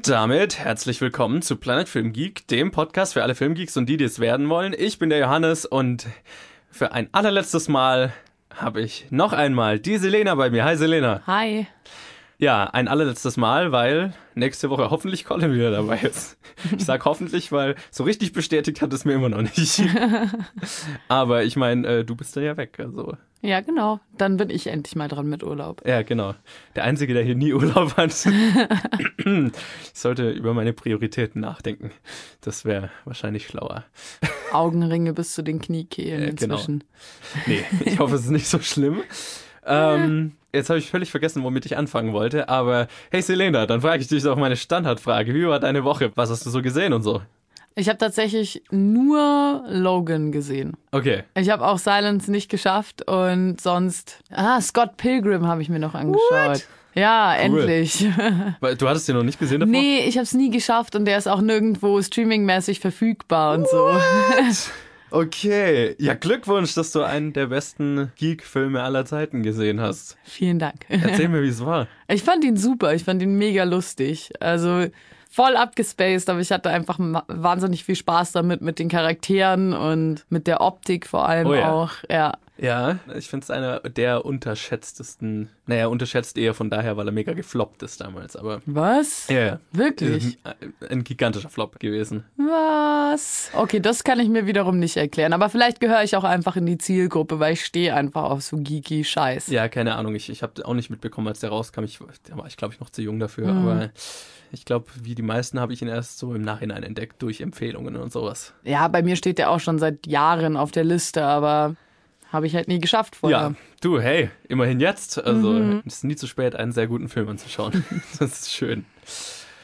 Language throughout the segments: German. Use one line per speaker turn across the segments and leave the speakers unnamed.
Und damit herzlich willkommen zu Planet Film Geek, dem Podcast für alle Filmgeeks und die, die es werden wollen. Ich bin der Johannes und für ein allerletztes Mal habe ich noch einmal die Selena bei mir. Hi Selena.
Hi.
Ja, ein allerletztes Mal, weil nächste Woche hoffentlich Colin wieder dabei ist. Ich sag hoffentlich, weil so richtig bestätigt hat es mir immer noch nicht. Aber ich meine, äh, du bist dann ja weg, also.
Ja, genau. Dann bin ich endlich mal dran mit Urlaub.
Ja, genau. Der Einzige, der hier nie Urlaub hat. ich sollte über meine Prioritäten nachdenken. Das wäre wahrscheinlich schlauer.
Augenringe bis zu den Kniekehlen
Äh, genau.
inzwischen.
Nee, ich hoffe, es ist nicht so schlimm. Ähm, jetzt habe ich völlig vergessen, womit ich anfangen wollte. Aber hey Selena, dann frage ich dich doch meine Standardfrage. Wie war deine Woche? Was hast du so gesehen und so?
Ich habe tatsächlich nur Logan gesehen.
Okay.
Ich habe auch Silence nicht geschafft und sonst. Ah, Scott Pilgrim habe ich mir noch angeschaut. Ja, endlich.
Weil Du hattest den noch nicht gesehen davor?
nee, ich habe es nie geschafft und der ist auch nirgendwo streamingmäßig verfügbar und so.
Okay. Ja, Glückwunsch, dass du einen der besten Geek-Filme aller Zeiten gesehen hast.
Vielen Dank.
Erzähl mir, wie es war.
Ich fand ihn super, ich fand ihn mega lustig. Also voll abgespaced, aber ich hatte einfach wahnsinnig viel Spaß damit, mit den Charakteren und mit der Optik vor allem
Oh ja.
auch. Ja.
Ja, ich finde es einer der unterschätztesten. Naja, unterschätzt eher von daher, weil er mega gefloppt ist damals. Aber
Was?
ja, ja.
Wirklich?
Ein, ein gigantischer Flop gewesen.
Was? Okay, das kann ich mir wiederum nicht erklären. Aber vielleicht gehöre ich auch einfach in die Zielgruppe, weil ich stehe einfach auf so geeky Scheiß.
Ja, keine Ahnung. Ich, ich habe auch nicht mitbekommen, als der rauskam. Ich, da war ich, glaube ich, noch zu jung dafür.
Mhm.
Aber ich glaube, wie die meisten habe ich ihn erst so im Nachhinein entdeckt durch Empfehlungen und sowas.
Ja, bei mir steht der auch schon seit Jahren auf der Liste, aber habe ich halt nie geschafft vorher.
Ja, du, hey, immerhin jetzt. Also,
Mhm.
es ist nie zu spät, einen sehr guten Film anzuschauen. das ist schön.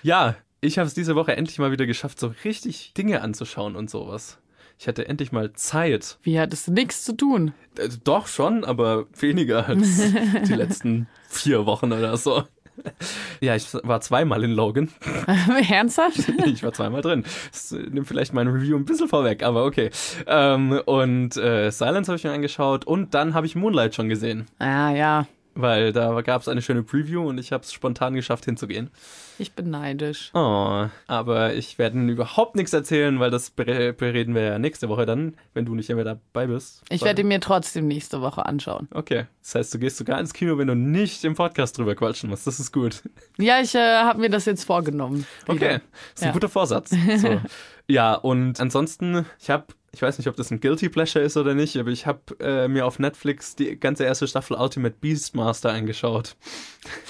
Ja, ich habe es diese Woche endlich mal wieder geschafft, so richtig Dinge anzuschauen und sowas. Ich hatte endlich mal Zeit.
Wie hattest du nichts zu tun?
Äh, doch schon, aber weniger als die letzten vier Wochen oder so. Ja, ich war zweimal in Logan.
Ernsthaft?
Ich war zweimal drin. Das nimmt vielleicht mein Review ein bisschen vorweg, aber okay. Ähm, und äh, Silence habe ich mir angeschaut und dann habe ich Moonlight schon gesehen.
Ah ja,
Weil da gab es eine schöne Preview und ich habe es spontan geschafft hinzugehen.
Ich bin neidisch.
Oh, aber ich werde überhaupt nichts erzählen, weil das bere- bereden wir ja nächste Woche dann, wenn du nicht mehr dabei bist.
Ich werde ihn mir trotzdem nächste Woche anschauen.
Okay, das heißt, du gehst sogar ins Kino, wenn du nicht im Podcast drüber quatschen musst. Das ist gut.
Ja, ich äh, habe mir das jetzt vorgenommen. wieder.
Okay, ist ein
Ja.
guter Vorsatz. So. ja, und ansonsten, ich habe, ich weiß nicht, ob das ein Guilty Pleasure ist oder nicht, aber ich habe äh, mir auf Netflix die ganze erste Staffel Ultimate Beastmaster angeschaut.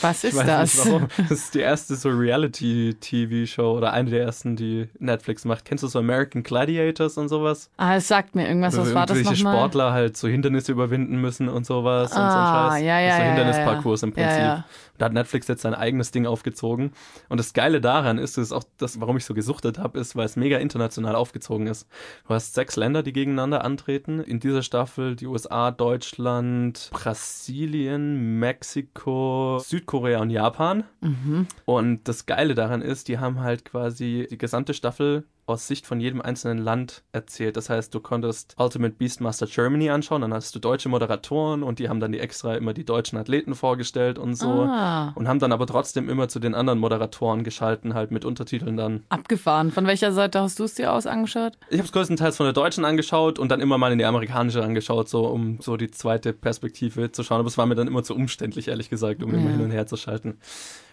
Was ist das?
nicht. Das ist die erste so Reality-TV-Show oder eine der ersten, die Netflix macht. Kennst du so American Gladiators und sowas?
Ah, es sagt mir irgendwas. Was
Wo
war das
irgendwelche
nochmal?
Sportler halt so Hindernisse überwinden müssen und sowas und so
Ah,
ein Scheiß.
ja, ja,
das ist so
ja,
Hindernisparcours
ja,
im
ja.
Prinzip.
Ja, ja.
Da hat Netflix jetzt sein eigenes Ding aufgezogen. Und das Geile daran ist, ist auch das, warum ich so gesuchtet habe, ist, weil es mega international aufgezogen ist. Du hast sechs Länder, die gegeneinander antreten. In dieser Staffel die USA, Deutschland, Brasilien, Mexiko, Südkorea und Japan.
Mhm.
Und das Geile daran ist, die haben halt quasi die gesamte Staffel aus Sicht von jedem einzelnen Land erzählt. Das heißt, du konntest Ultimate Beastmaster Germany anschauen, dann hast du deutsche Moderatoren und die haben dann die extra immer die deutschen Athleten vorgestellt und so.
Ah,
Und haben dann aber trotzdem immer zu den anderen Moderatoren geschalten, halt mit Untertiteln dann.
abgefahren. Von welcher Seite hast du es dir aus angeschaut?
Ich habe es größtenteils von der deutschen angeschaut und dann immer mal in die amerikanische angeschaut, so um so die zweite Perspektive zu schauen. Aber es war mir dann immer zu umständlich, ehrlich gesagt, um immer
Ja.
hin und her zu schalten.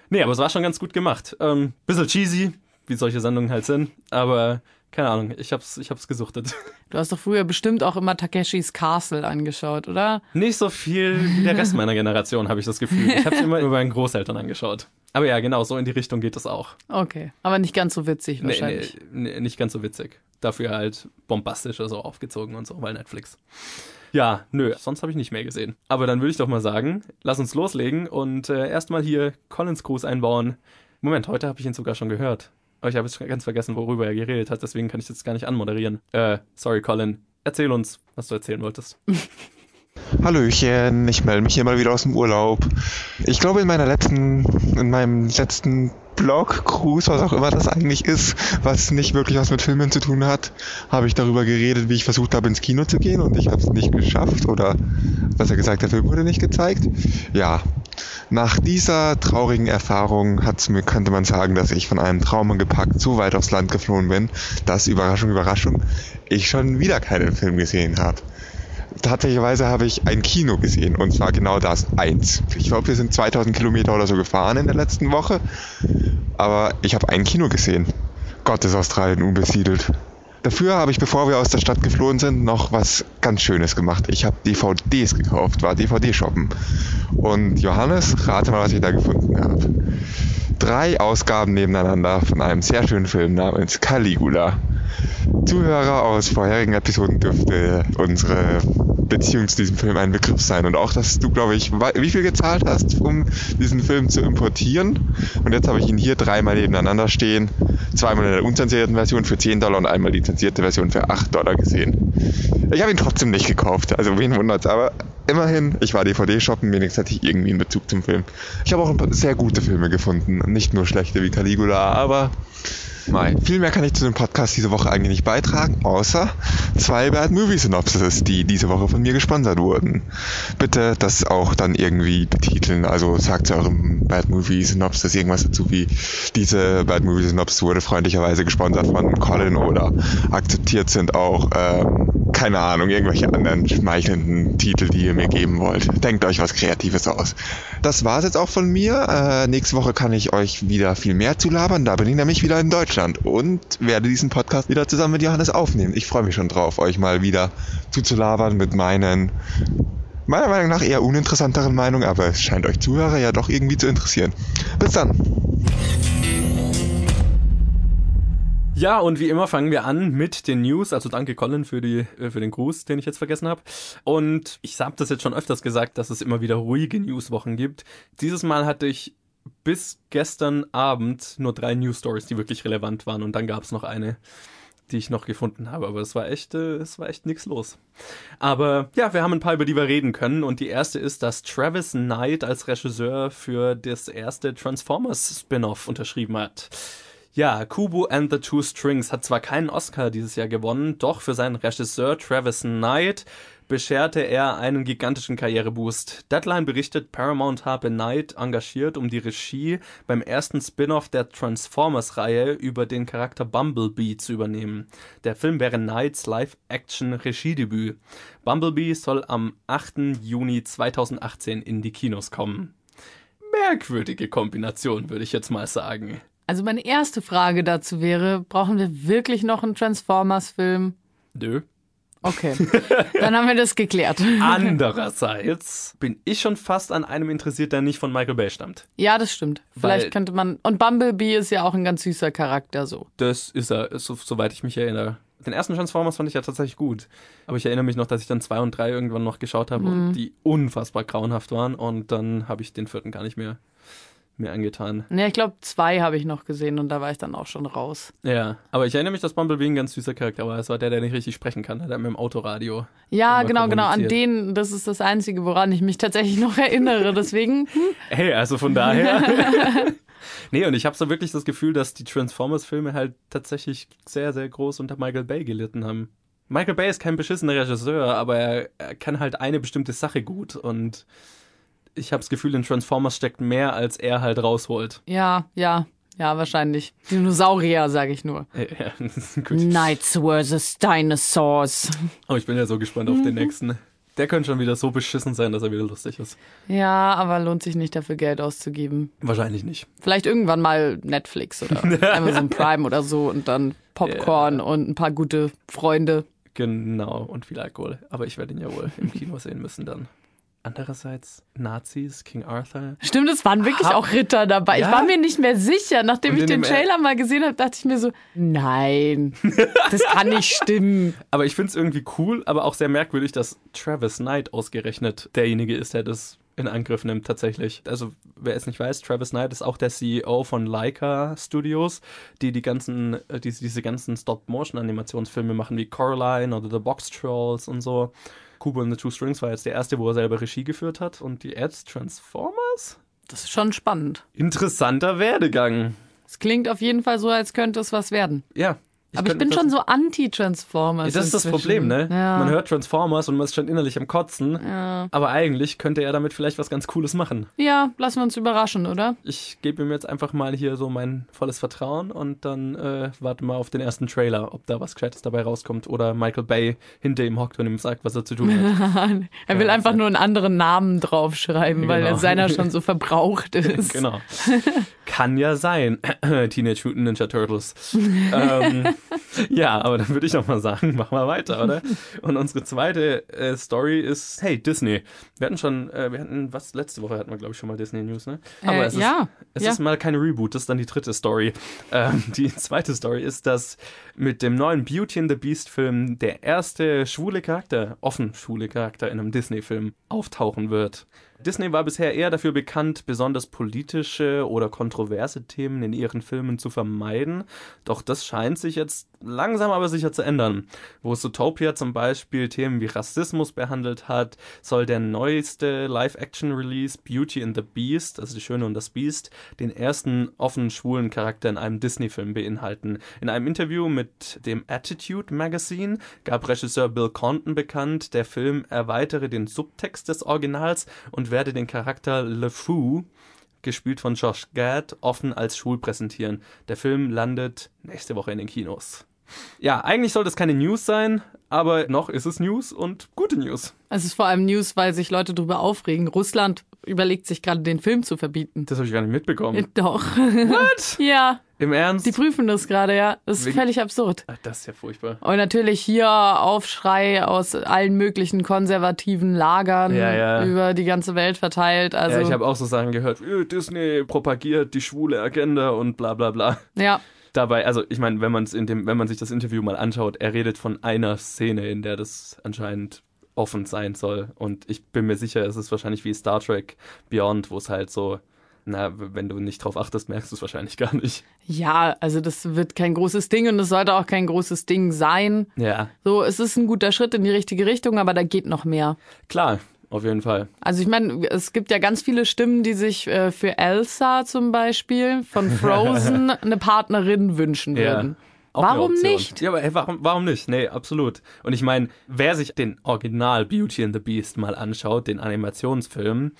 Nee, aber es war schon ganz gut gemacht. Ähm, bisschen cheesy, wie solche Sendungen halt sind, aber keine Ahnung, ich hab's, ich hab's gesuchtet.
Du hast doch früher bestimmt auch immer Takeshis Castle angeschaut, oder?
Nicht so viel wie der Rest meiner Generation, habe ich das Gefühl. Ich habe es immer über meinen Großeltern angeschaut. Aber ja, genau, so in die Richtung geht es auch.
Okay. Aber nicht ganz so witzig
Nee,
wahrscheinlich.
nee, nee, nicht ganz so witzig. Dafür halt bombastisch so aufgezogen und so, weil Netflix. Ja, nö, sonst habe ich nicht mehr gesehen. Aber dann würde ich doch mal sagen, lass uns loslegen und äh, erstmal hier Collins Gruß einbauen. Moment, heute habe ich ihn sogar schon gehört. Aber ich habe jetzt ganz vergessen, worüber er geredet hat, deswegen kann ich jetzt gar nicht anmoderieren. Äh, sorry, Colin. Erzähl uns, was du erzählen wolltest.
Hallöchen, ich melde mich hier mal wieder aus dem Urlaub. Ich glaube, in meiner letzten, in meinem letzten Blog, Cruise, was auch immer das eigentlich ist, was nicht wirklich was mit Filmen zu tun hat, habe ich darüber geredet, wie ich versucht habe, ins Kino zu gehen und ich habe es nicht geschafft oder besser gesagt, der Film wurde nicht gezeigt. Ja, nach dieser traurigen Erfahrung hat's mir, könnte man sagen, dass ich von einem Trauma gepackt so weit aufs Land geflohen bin, dass Überraschung, Überraschung, ich schon wieder keinen Film gesehen habe tatsächlicherweise habe ich ein Kino gesehen und zwar genau das, eins. Ich glaube, wir sind 2000 Kilometer oder so gefahren in der letzten Woche, aber ich habe ein Kino gesehen. Gott ist Australien unbesiedelt. Dafür habe ich, bevor wir aus der Stadt geflohen sind, noch was ganz Schönes gemacht. Ich habe DVDs gekauft, war DVD-Shoppen. Und Johannes, rate mal, was ich da gefunden habe. Drei Ausgaben nebeneinander von einem sehr schönen Film namens Caligula. Zuhörer aus vorherigen Episoden dürfte unsere Beziehung zu diesem Film ein Begriff sein. Und auch, dass du, glaube ich, wie viel gezahlt hast, um diesen Film zu importieren. Und jetzt habe ich ihn hier dreimal nebeneinander stehen. Zweimal in der unzensierten Version für 10 Dollar und einmal die zensierte Version für 8 Dollar gesehen. Ich habe ihn trotzdem nicht gekauft, also wen wundert's. Aber immerhin, ich war DVD-Shoppen, wenigstens hatte ich irgendwie einen Bezug zum Film. Ich habe auch ein paar sehr gute Filme gefunden. Nicht nur schlechte wie Caligula, aber Mai. Viel mehr kann ich zu dem Podcast diese Woche eigentlich nicht beitragen, außer zwei Bad Movie Synopsis, die diese Woche von mir gesponsert wurden. Bitte das auch dann irgendwie betiteln. Also sagt zu eurem Bad Movie Synopsis irgendwas dazu wie diese Bad Movie Synopsis wurde freundlicherweise gesponsert von Colin oder akzeptiert sind auch ähm, keine Ahnung, irgendwelche anderen schmeichelnden Titel, die ihr mir geben wollt. Denkt euch was Kreatives aus. Das war's jetzt auch von mir. Äh, nächste Woche kann ich euch wieder viel mehr zu labern. Da bin ich nämlich wieder in Deutschland und werde diesen Podcast wieder zusammen mit Johannes aufnehmen. Ich freue mich schon drauf, euch mal wieder zuzulabern mit meinen meiner Meinung nach eher uninteressanteren Meinungen, aber es scheint euch Zuhörer ja doch irgendwie zu interessieren. Bis dann.
Ja, und wie immer fangen wir an mit den News. Also danke Colin für, die, äh, für den Gruß, den ich jetzt vergessen habe. Und ich habe das jetzt schon öfters gesagt, dass es immer wieder ruhige Newswochen gibt. Dieses Mal hatte ich bis gestern Abend nur drei News Stories, die wirklich relevant waren. Und dann gab es noch eine, die ich noch gefunden habe. Aber es war echt, äh, es war echt nichts los. Aber ja, wir haben ein paar, über die wir reden können. Und die erste ist, dass Travis Knight als Regisseur für das erste Transformers Spin-off unterschrieben hat. Ja, Kubo and the Two Strings hat zwar keinen Oscar dieses Jahr gewonnen, doch für seinen Regisseur Travis Knight bescherte er einen gigantischen Karriereboost. Deadline berichtet, Paramount habe Knight engagiert, um die Regie beim ersten Spin-off der Transformers-Reihe über den Charakter Bumblebee zu übernehmen. Der Film wäre Knights Live-Action-Regiedebüt. Bumblebee soll am 8. Juni 2018 in die Kinos kommen. Merkwürdige Kombination, würde ich jetzt mal sagen.
Also meine erste Frage dazu wäre, brauchen wir wirklich noch einen Transformers-Film?
Nö.
Okay, dann haben wir das geklärt.
Andererseits bin ich schon fast an einem interessiert, der nicht von Michael Bay stammt.
Ja, das stimmt. Vielleicht Weil könnte man. Und Bumblebee ist ja auch ein ganz süßer Charakter so.
Das ist er, so, soweit ich mich erinnere. Den ersten Transformers fand ich ja tatsächlich gut. Aber ich erinnere mich noch, dass ich dann zwei und drei irgendwann noch geschaut habe mhm. und die unfassbar grauenhaft waren. Und dann habe ich den vierten gar nicht mehr mir angetan.
Ne, ich glaube, zwei habe ich noch gesehen und da war ich dann auch schon raus.
Ja, aber ich erinnere mich, dass Bumblebee ein ganz süßer Charakter war. Es war der, der nicht richtig sprechen kann, der mit dem Autoradio.
Ja, genau, genau. An den, das ist das Einzige, woran ich mich tatsächlich noch erinnere. Deswegen. Hm.
Hey, also von daher. nee, und ich habe so wirklich das Gefühl, dass die Transformers-Filme halt tatsächlich sehr, sehr groß unter Michael Bay gelitten haben. Michael Bay ist kein beschissener Regisseur, aber er, er kann halt eine bestimmte Sache gut und ich habe das Gefühl, in Transformers steckt mehr, als er halt rausholt.
Ja, ja. Ja, wahrscheinlich. Dinosaurier, sage ich nur. Ja, Knights vs. Dinosaurs.
Oh, ich bin ja so gespannt auf den nächsten. Der könnte schon wieder so beschissen sein, dass er wieder lustig ist.
Ja, aber lohnt sich nicht dafür Geld auszugeben.
Wahrscheinlich nicht.
Vielleicht irgendwann mal Netflix oder Amazon Prime oder so und dann Popcorn ja. und ein paar gute Freunde.
Genau, und viel Alkohol. Aber ich werde ihn ja wohl im Kino sehen müssen dann. Andererseits Nazis, King Arthur.
Stimmt, es waren wirklich Hab, auch Ritter dabei. Ja? Ich war mir nicht mehr sicher. Nachdem ich den Trailer mal gesehen habe, dachte ich mir so, nein, das kann nicht stimmen.
Aber ich finde es irgendwie cool, aber auch sehr merkwürdig, dass Travis Knight ausgerechnet derjenige ist, der das in Angriff nimmt tatsächlich. Also wer es nicht weiß, Travis Knight ist auch der CEO von Leica Studios, die die ganzen, äh, die, diese ganzen Stop-Motion-Animationsfilme machen wie Coraline oder The Box Trolls und so. Kubo and the Two Strings war jetzt der erste, wo er selber Regie geführt hat. Und die Ads Transformers?
Das ist schon spannend.
Interessanter Werdegang.
Es klingt auf jeden Fall so, als könnte es was werden.
Ja.
Aber ich bin schon so anti-Transformers.
Das ist das. Problem, ne?
Ja.
Man hört Transformers und man ist schon innerlich am Kotzen.
Ja.
Aber eigentlich könnte er damit vielleicht was ganz Cooles machen.
ja, lassen wir uns überraschen, oder?
Ich gebe ihm jetzt einfach mal hier so mein volles Vertrauen und dann äh, warte mal auf den ersten Trailer, ob da was Gescheites dabei rauskommt oder Michael Bay hinter ihm hockt und ihm sagt, was er zu tun hat.
er will
Ja,
einfach
ja.
nur einen anderen Namen draufschreiben, weil
Genau.
seiner schon so verbraucht ist.
genau. Kann ja sein. Teenage Mutant Ninja Turtles. ähm, ja, aber dann würde ich noch mal sagen, mach mal weiter, oder? Und unsere zweite äh, Story ist, hey, Disney. Wir hatten schon, äh, wir hatten, was, letzte Woche hatten wir, glaube ich, schon mal Disney News, ne? Aber
Äh,
es ist,
ja,
es
ja.
ist mal keine Reboot, das ist dann die dritte Story. Ähm, die zweite Story ist, dass mit dem neuen Beauty and the Beast Film der erste schwule Charakter, offen schwule Charakter in einem Disney-Film auftauchen wird. Disney war bisher eher dafür bekannt, besonders politische oder kontroverse Themen in ihren Filmen zu vermeiden. Doch das scheint sich jetzt langsam aber sicher zu ändern. Wo Zootopia zum Beispiel Themen wie Rassismus behandelt hat, soll der neueste Live-Action-Release Beauty and the Beast, also die Schöne und das Biest, den ersten offen schwulen Charakter in einem Disney-Film beinhalten. In einem Interview mit dem Attitude Magazine gab Regisseur Bill Condon bekannt, der Film erweitere den Subtext des Originals und werde den Charakter LeFou, gespielt von Josh Gad, offen als schwul präsentieren. Der Film landet nächste Woche in den Kinos. Ja, eigentlich sollte es keine News sein, aber noch ist es News und gute News.
Es ist vor allem News, weil sich Leute darüber aufregen. Russland überlegt sich gerade, den Film zu verbieten.
Das habe ich gar nicht mitbekommen.
Doch.
What?
ja,
Im Ernst?
die prüfen das gerade, ja. Das ist
Wegen-
völlig absurd.
Ah, Das ist ja furchtbar.
Und natürlich hier Aufschrei aus allen möglichen konservativen Lagern
Ja, ja.
über die ganze Welt verteilt. Also,
ja, ich habe auch so Sachen gehört, äh, Disney propagiert die schwule Agenda und bla bla bla.
ja.
Dabei, also ich meine, wenn man es in dem, wenn man sich das Interview mal anschaut, er redet von einer Szene, in der das anscheinend offen sein soll. Und ich bin mir sicher, es ist wahrscheinlich wie Star Trek Beyond, wo es halt so, na, wenn du nicht drauf achtest, merkst du es wahrscheinlich gar nicht.
ja, also das wird kein großes Ding und es sollte auch kein großes Ding sein.
Ja,
So, es ist ein guter Schritt in die richtige Richtung, aber da geht noch mehr.
klar, auf jeden Fall.
Also ich meine, es gibt ja ganz viele Stimmen, die sich äh, für Elsa zum Beispiel von Frozen eine Partnerin wünschen
Ja.
würden.
Auch
Warum nicht?
Ja, aber hey, warum, warum nicht? Nee, absolut. Und ich meine, wer sich den Original Beauty and the Beast mal anschaut, den Animationsfilm,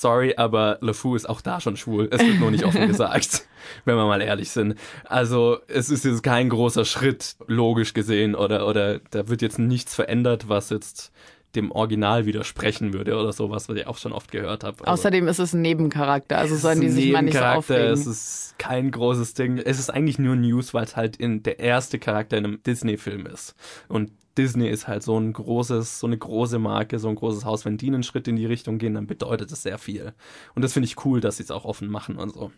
sorry, aber LeFou ist auch da schon schwul. Es wird nur nicht offen gesagt, wenn wir mal ehrlich sind. Also, es ist jetzt kein großer Schritt, logisch gesehen, oder, oder da wird jetzt nichts verändert, was jetzt dem Original widersprechen würde oder sowas, was ich auch schon oft gehört habe. Also,
Außerdem ist es ein Nebencharakter, also sollen die sich mal nicht so aufregen.
Es ist kein großes Ding. Es ist eigentlich nur News, weil es halt in der erste Charakter in einem Disney-Film ist. Und Disney ist halt so ein großes, so eine große Marke, so ein großes Haus. Wenn die einen Schritt in die Richtung gehen, dann bedeutet das sehr viel. Und das finde ich cool, dass sie es auch offen machen und so.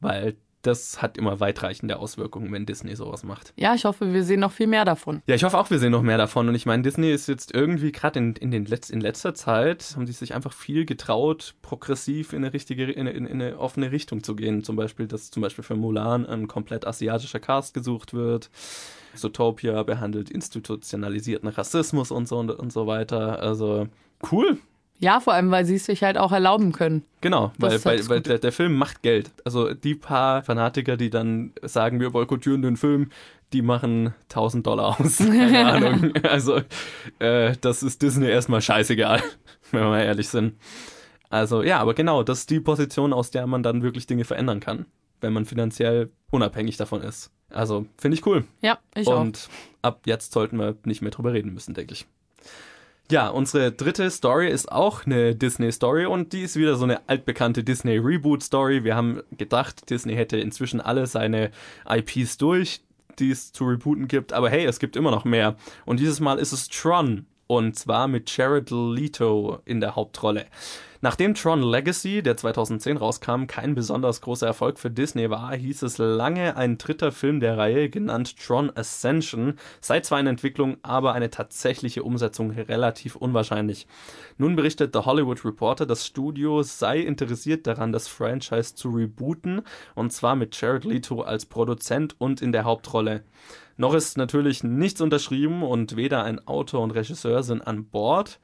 Weil das hat immer weitreichende Auswirkungen, wenn Disney sowas macht.
Ja, ich hoffe, wir sehen noch viel mehr davon.
Ja, ich hoffe auch, wir sehen noch mehr davon. Und ich meine, Disney ist jetzt irgendwie gerade in, in, den Letz-, in letzter Zeit, haben die sich einfach viel getraut, progressiv in eine richtige, in eine, in eine offene Richtung zu gehen. Zum Beispiel, dass zum Beispiel für Mulan ein komplett asiatischer Cast gesucht wird. Zootopia behandelt institutionalisierten Rassismus und so und, und so weiter. Also cool.
Ja, vor allem, weil sie es sich halt auch erlauben können.
Genau,
Das
weil,
halt
weil, weil der, der Film macht Geld. Also die paar Fanatiker, die dann sagen, wir boykottieren den Film, die machen 1000 Dollar aus. Keine Ahnung. Also äh, das ist Disney erstmal scheißegal, wenn wir mal ehrlich sind. Also ja, aber genau, das ist die Position, aus der man dann wirklich Dinge verändern kann, wenn man finanziell unabhängig davon ist. Also finde ich cool.
Ja, ich auch.
Und ab jetzt sollten wir nicht mehr drüber reden müssen, denke ich. Ja, unsere dritte Story ist auch eine Disney-Story und die ist wieder so eine altbekannte Disney-Reboot-Story. Wir haben gedacht, Disney hätte inzwischen alle seine IPs durch, die es zu rebooten gibt, aber hey, es gibt immer noch mehr. Und dieses Mal ist es Tron. Und zwar mit Jared Leto in der Hauptrolle. Nachdem Tron Legacy, der 2010 rauskam, kein besonders großer Erfolg für Disney war, hieß es lange, ein dritter Film der Reihe, genannt Tron Ascension, sei zwar in Entwicklung, aber eine tatsächliche Umsetzung relativ unwahrscheinlich. Nun berichtet The Hollywood Reporter, das Studio sei interessiert daran, das Franchise zu rebooten, und zwar mit Jared Leto als Produzent und in der Hauptrolle. Noch ist natürlich nichts unterschrieben und weder ein Autor und Regisseur sind an Bord.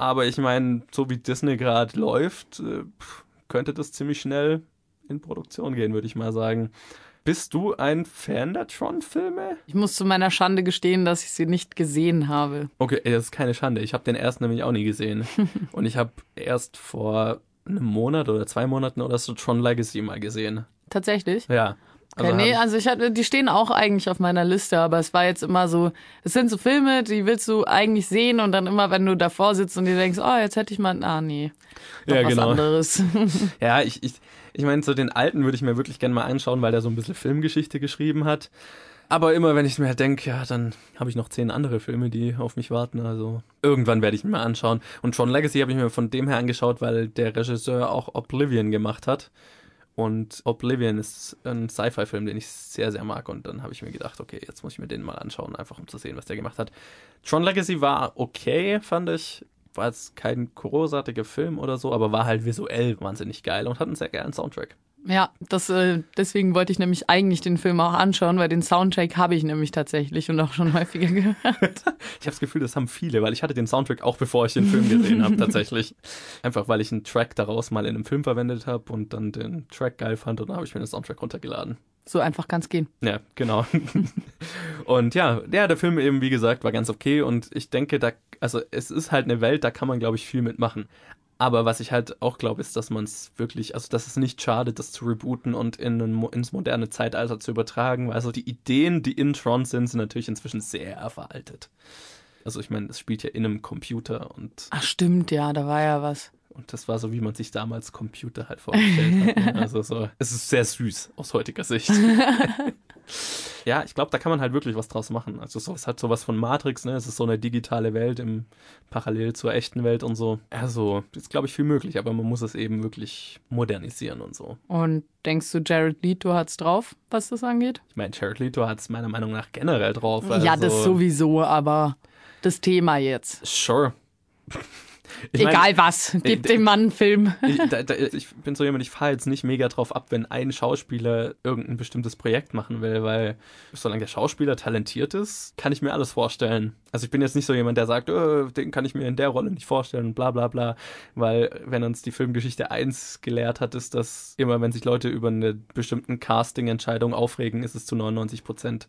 Aber ich meine, so wie Disney gerade läuft, äh, könnte das ziemlich schnell in Produktion gehen, würde ich mal sagen. Bist du ein Fan der Tron-Filme?
Ich muss zu meiner Schande gestehen, dass ich sie nicht gesehen habe.
Okay, das ist keine Schande. Ich habe den ersten nämlich auch nie gesehen. Und ich habe erst vor einem Monat oder zwei Monaten oder so Tron Legacy mal gesehen.
Tatsächlich?
Ja.
Also nee, also ich hatte, die stehen auch eigentlich auf meiner Liste, aber es war jetzt immer so, es sind so Filme, die willst du eigentlich sehen und dann immer, wenn du davor sitzt und dir denkst, oh, jetzt hätte ich mal, ah nee, doch
Ja,
was
genau.
anderes.
Ja, ich, ich, ich meine, so den alten würde ich mir wirklich gerne mal anschauen, weil der so ein bisschen Filmgeschichte geschrieben hat. Aber immer, wenn ich mir halt denke, ja, dann habe ich noch zehn andere Filme, die auf mich warten. Also irgendwann werde ich mir mal anschauen. Und Tron Legacy habe ich mir von dem her angeschaut, weil der Regisseur auch Oblivion gemacht hat. Und Oblivion ist ein Sci-Fi-Film, den ich sehr, sehr mag. Und dann habe ich mir gedacht, okay, jetzt muss ich mir den mal anschauen, einfach um zu sehen, was der gemacht hat. Tron Legacy war okay, fand ich. War jetzt kein großartiger Film oder so, aber war halt visuell wahnsinnig geil und hat einen sehr geilen Soundtrack.
Ja, das, äh, deswegen wollte ich nämlich eigentlich den Film auch anschauen, weil den Soundtrack habe ich nämlich tatsächlich und auch schon häufiger gehört.
Ich habe das Gefühl, das haben viele, weil ich hatte den Soundtrack auch bevor ich den Film gesehen habe, tatsächlich. Einfach weil ich einen Track daraus mal in einem Film verwendet habe und dann den Track geil fand und dann habe ich mir den Soundtrack runtergeladen.
So einfach kann's gehen.
Ja, genau. und ja, ja, der Film eben, wie gesagt, war ganz okay und ich denke, da, also es ist halt eine Welt, da kann man, glaube ich, viel mitmachen. Aber was ich halt auch glaube, ist, dass man es wirklich, also dass es nicht schadet, das zu rebooten und in ein, ins moderne Zeitalter zu übertragen. Weil also die Ideen, die in Tron sind, sind natürlich inzwischen sehr veraltet. Also ich meine, es spielt ja in einem Computer und,
Ach stimmt, ja, da war ja was.
und das war so, wie man sich damals Computer halt vorgestellt hat. ne? Also so, es ist sehr süß aus heutiger Sicht. ja, ich glaube, da kann man halt wirklich was draus machen. Also so, es hat sowas von Matrix, ne? Es ist so eine digitale Welt im parallel zur echten Welt und so. Also, ist glaube ich viel möglich, aber man muss es eben wirklich modernisieren und so.
Und denkst du, Jared Leto hat's drauf, was das angeht?
Ich meine, Jared Leto hat es meiner Meinung nach generell drauf. Also,
Ja, das sowieso, aber das Thema jetzt.
Sure. Ich mein-
Egal was, gib
äh,
dem Mann einen Film.
ich, da, da, ich bin so jemand, ich fahre jetzt nicht mega drauf ab, wenn ein Schauspieler irgendein bestimmtes Projekt machen will, weil solange der Schauspieler talentiert ist, kann ich mir alles vorstellen. Also ich bin jetzt nicht so jemand, der sagt, äh, den kann ich mir in der Rolle nicht vorstellen und bla bla bla, weil wenn uns die Filmgeschichte 1 gelehrt hat, ist das immer, wenn sich Leute über eine bestimmten Casting-Entscheidung aufregen, ist es zu 99 Prozent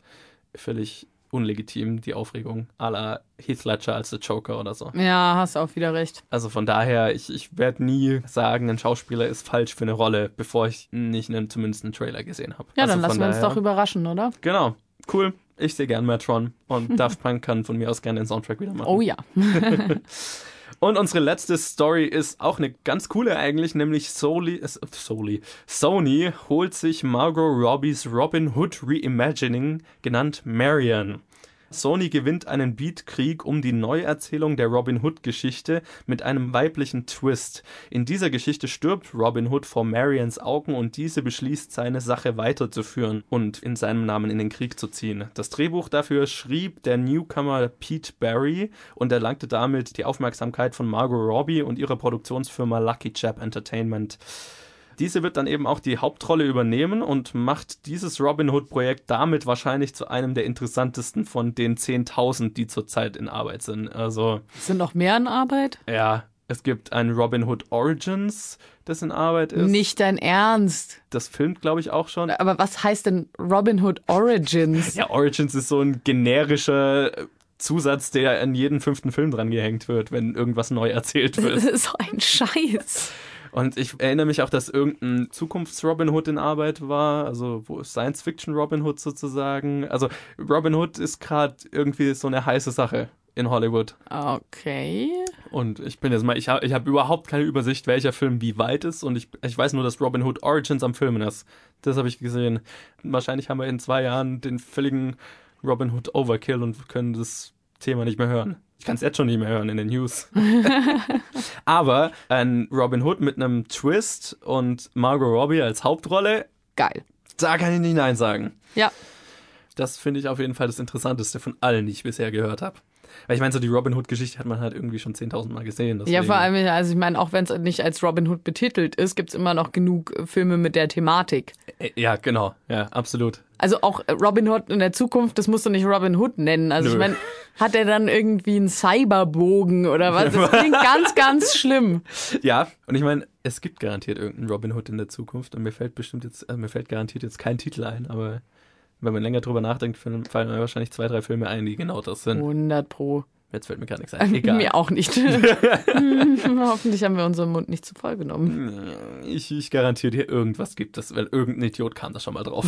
völlig unlegitim, die Aufregung, à la Heath Ledger als der Joker oder so.
Ja, hast auch wieder recht.
Also von daher, ich, ich werde nie sagen, ein Schauspieler ist falsch für eine Rolle, bevor ich nicht einen, zumindest einen Trailer gesehen habe.
Ja,
also
dann lassen wir uns doch überraschen, oder?
Genau, cool. Ich sehe gern mehr Tron und Daft Punk kann von mir aus gerne den Soundtrack wieder machen.
Oh ja.
Und unsere letzte Story ist auch eine ganz coole eigentlich, nämlich Soli, Soli, Sony holt sich Margot Robbies Robin Hood Reimagining, genannt Marian. Sony gewinnt einen Beatkrieg um die Neuerzählung der Robin Hood-Geschichte mit einem weiblichen Twist. In dieser Geschichte stirbt Robin Hood vor Marians Augen und diese beschließt, seine Sache weiterzuführen und in seinem Namen in den Krieg zu ziehen. Das Drehbuch dafür schrieb der Newcomer Pete Barry und erlangte damit die Aufmerksamkeit von Margot Robbie und ihrer Produktionsfirma Lucky Chap Entertainment. Diese wird dann eben auch die Hauptrolle übernehmen und macht dieses Robin Hood-Projekt damit wahrscheinlich zu einem der interessantesten von den 10.000, die zurzeit in Arbeit sind. Also,
Sind noch mehr in Arbeit?
ja, es gibt ein Robin Hood Origins, das in Arbeit ist.
Nicht dein Ernst.
Das filmt, glaube ich, auch schon.
Aber was heißt denn Robin Hood Origins?
Ja, Origins ist so ein generischer Zusatz, der an jeden fünften Film dran gehängt wird, wenn irgendwas neu erzählt
Das
wird.
ist so ein Scheiß.
Und ich erinnere mich auch, dass irgendein Zukunfts-Robin Hood in Arbeit war, also wo Science-Fiction-Robin Hood sozusagen. Also Robin Hood ist gerade irgendwie so eine heiße Sache in Hollywood.
Okay.
Und ich bin jetzt mal, ich habe ich hab überhaupt keine Übersicht, welcher Film wie weit ist. Und ich, ich weiß nur, dass Robin Hood Origins am Filmen ist. Das habe ich gesehen. Wahrscheinlich haben wir in zwei Jahren den völligen Robin Hood Overkill und können das Thema nicht mehr hören. Ich kann es jetzt schon nicht mehr hören in den News. Aber ein Robin Hood mit einem Twist und Margot Robbie als Hauptrolle,
Geil.
da kann ich nicht Nein sagen.
Ja.
Das finde ich auf jeden Fall das Interessanteste von allen, die ich bisher gehört habe. Weil ich meine, so die Robin Hood-Geschichte hat man halt irgendwie schon 10.000 Mal gesehen.
Ja,
deswegen-
vor allem, also ich meine, auch wenn es nicht als Robin Hood betitelt ist, gibt's immer noch genug äh, Filme mit der Thematik.
Ja, genau. Ja, absolut.
Also auch äh, Robin Hood in der Zukunft, das musst du nicht Robin Hood nennen. Also
Nö.
ich meine, hat er dann irgendwie einen Cyberbogen oder was? Das klingt ganz, ganz schlimm.
Ja, und ich meine, es gibt garantiert irgendeinen Robin Hood in der Zukunft und mir fällt bestimmt jetzt, also mir fällt garantiert jetzt kein Titel ein, aber wenn man länger drüber nachdenkt, fallen mir wahrscheinlich zwei, drei Filme ein, die genau das sind.
100 pro.
Jetzt fällt mir gar nichts ein. Egal.
Mir auch nicht. Hoffentlich haben wir unseren Mund nicht zu voll genommen.
Ich, ich garantiere dir, irgendwas gibt es, weil irgendein Idiot kam da schon mal drauf.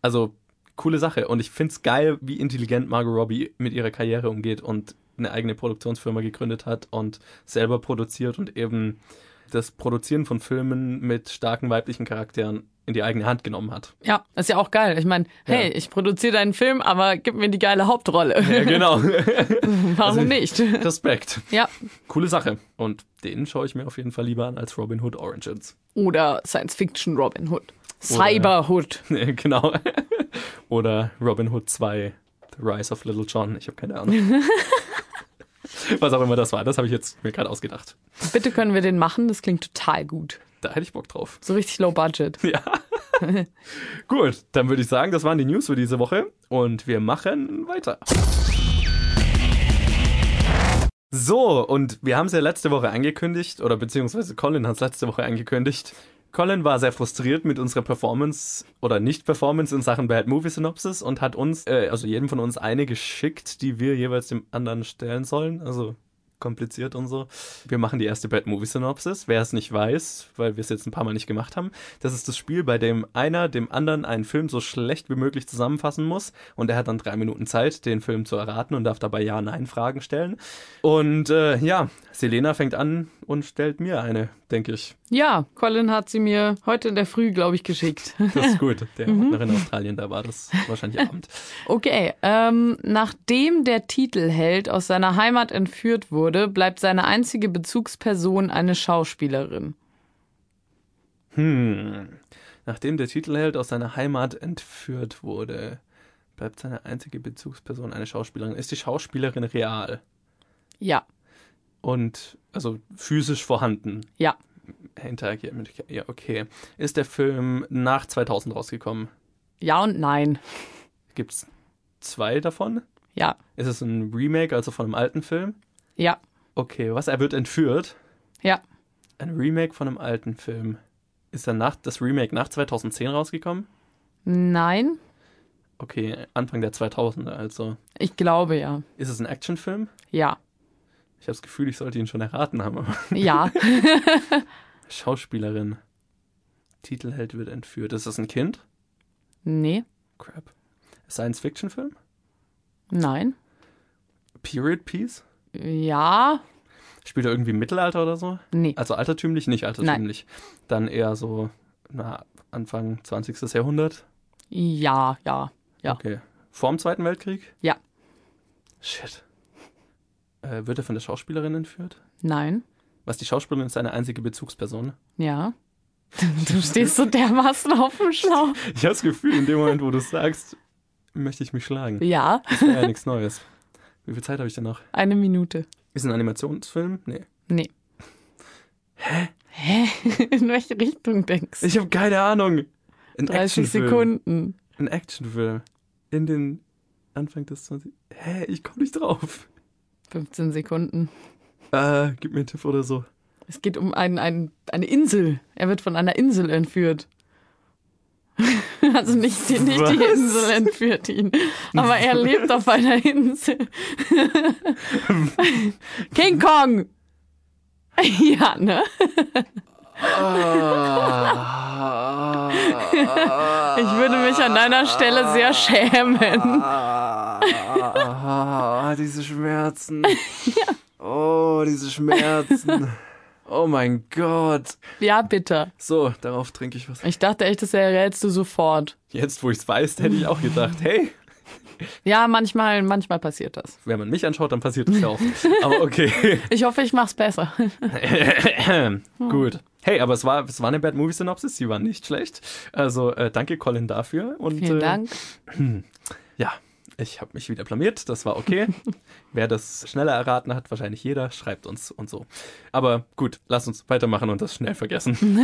Also, coole Sache. Und ich finde es geil, wie intelligent Margot Robbie mit ihrer Karriere umgeht und eine eigene Produktionsfirma gegründet hat und selber produziert und eben das Produzieren von Filmen mit starken weiblichen Charakteren in die eigene Hand genommen hat.
Ja, ist ja auch geil. Ich meine, hey,
Ja.
ich produziere deinen Film, aber gib mir die geile Hauptrolle.
Ja, genau.
Warum
Also-
nicht?
Respekt.
Ja.
Coole Sache. Und den schaue ich mir auf jeden Fall lieber an als Robin Hood Origins.
Oder Science Fiction Robin Hood. Cyber Hood.
genau. Oder Robin Hood 2, The Rise of Little John. Ich habe keine Ahnung. Was auch immer das war, das habe ich jetzt mir gerade ausgedacht.
Bitte können wir den machen, das klingt total gut.
Da hätte ich Bock drauf.
So richtig low budget.
Ja. Gut, dann würde ich sagen, das waren die News für diese Woche und wir machen weiter. So, und wir haben es ja letzte Woche angekündigt, oder beziehungsweise Colin hat es letzte Woche angekündigt. Colin war sehr frustriert mit unserer Performance oder Nicht-Performance in Sachen Bad Movie Synopsis und hat uns, äh, also jedem von uns eine geschickt, die wir jeweils dem anderen stellen sollen. Also kompliziert und so. Wir machen die erste Bad Movie Synopsis. Wer es nicht weiß, weil wir es jetzt ein paar Mal nicht gemacht haben, das ist das Spiel, bei dem einer dem anderen einen Film so schlecht wie möglich zusammenfassen muss und er hat dann drei Minuten Zeit, den Film zu erraten und darf dabei Ja-Nein-Fragen stellen. Und äh, ja, Selena fängt an und stellt mir eine, denke ich.
Ja, Colin hat sie mir heute in der Früh, glaube ich, geschickt.
Das ist gut. Der noch in Australien, da war das wahrscheinlich Abend.
Okay, ähm, nachdem der Titelheld aus seiner Heimat entführt wurde, bleibt seine einzige Bezugsperson eine Schauspielerin.
Hm. Nachdem der Titelheld aus seiner Heimat entführt wurde, bleibt seine einzige Bezugsperson eine Schauspielerin. Ist die Schauspielerin real?
Ja,
Und also physisch vorhanden?
ja,
interagiert mit. Ja, okay. Ist der Film nach 2000 rausgekommen?
ja und nein.
Gibt's zwei davon?
Ja,
Ist es ein Remake, also von einem alten Film?
ja,
Okay, was? Er wird entführt?
ja,
Ein Remake von einem alten Film. Ist dann nach, das Remake nach 2010 rausgekommen?
nein.
Okay, Anfang der 2000er, also.
Ich glaube ja.
Ist es ein Actionfilm?
Ja,
Ich habe das Gefühl, ich sollte ihn schon erraten haben.
Ja,
Schauspielerin. Titelheld wird entführt. Ist das ein Kind?
nee,
Crap. Science-Fiction-Film?
nein,
Period Piece?
ja,
Spielt er irgendwie Mittelalter oder so?
nee,
Also altertümlich, nicht altertümlich. Dann eher so, na, Anfang 20. Jahrhundert?
ja, ja, ja.
Okay. Vorm Zweiten Weltkrieg?
Ja.
Shit. Äh, wird er von der Schauspielerin entführt?
nein,
Was die Schauspielerin ist seine einzige Bezugsperson?
ja. Du stehst so dermaßen auf dem Schlauch.
Ich habe das Gefühl, in dem Moment, wo du es sagst, möchte ich mich schlagen.
Ja,
Das wäre ja nichts Neues. Wie viel Zeit habe ich denn noch?
eine Minute.
Ist ein Animationsfilm? Nee.
Nee. Hä? Hä? In welche Richtung denkst du?
Ich habe keine Ahnung. Ein
30
Actionfilm.
Sekunden.
Ein Actionfilm. In den Anfang des 20. Hä? Ich komme nicht drauf.
15 Sekunden.
Äh, gib mir einen Tipp oder so.
Es geht um ein, ein, eine Insel. Er wird von einer Insel entführt. Also nicht, die- nicht die? Insel entführt ihn, aber er lebt auf einer Insel. King Kong! Ja, ne? Ich würde mich an deiner Stelle sehr schämen.
Ah, diese Schmerzen. Oh, diese Schmerzen. Oh mein Gott.
Ja, bitte.
So, darauf trinke ich was.
Ich dachte echt, das errätst du sofort.
Jetzt, wo ich es weiß, hätte ich auch gedacht, hey,
Ja, manchmal, manchmal passiert das.
wenn man mich anschaut, dann passiert das ja oft. Aber okay.
Ich hoffe, ich mach's besser.
Gut. Hey, aber es war, es war eine Bad Movie Synopsis, sie war nicht schlecht. Also äh, danke Colin dafür. Und,
Vielen
äh,
Dank.
Ja, ich habe mich wieder blamiert, das war okay. Wer das schneller erraten hat, wahrscheinlich jeder, schreibt uns und so. Aber gut, lass uns weitermachen und das schnell vergessen.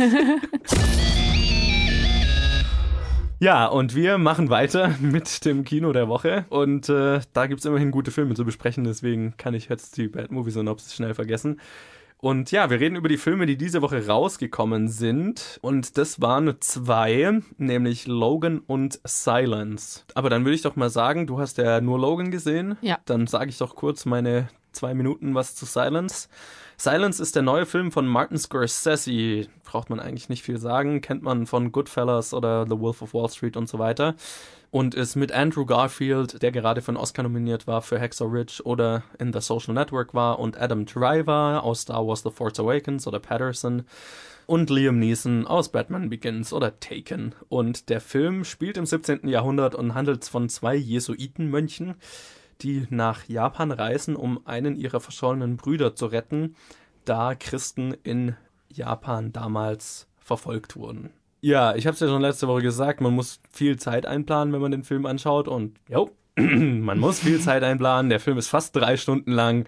Ja, und wir machen weiter mit dem Kino der Woche. Und äh, da gibt es immerhin gute Filme zu besprechen, deswegen kann ich jetzt die Bad Movie Synopsis schnell vergessen. Und ja, wir reden über die Filme, die diese Woche rausgekommen sind. Und das waren zwei, nämlich Logan und Silence. Aber dann würde ich doch mal sagen, du hast ja nur Logan gesehen.
Ja.
Dann sage ich doch kurz meine zwei Minuten was zu Silence. Silence ist der neue Film von Martin Scorsese. Braucht man eigentlich nicht viel sagen. Kennt man von Goodfellas oder The Wolf of Wall Street und so weiter und ist mit Andrew Garfield, der gerade für einen Oscar nominiert war für Hacksaw Ridge oder in The Social Network war und Adam Driver aus Star Wars The Force Awakens oder Patterson und Liam Neeson aus Batman Begins oder Taken. Und der Film spielt im 17. Jahrhundert und handelt von zwei Jesuitenmönchen, die nach Japan reisen, um einen ihrer verschollenen Brüder zu retten, da Christen in Japan damals verfolgt wurden. Ja, ich habe es ja schon letzte Woche gesagt, man muss viel Zeit einplanen, wenn man den Film anschaut. Und jo, man muss viel Zeit einplanen. Der Film ist fast drei Stunden lang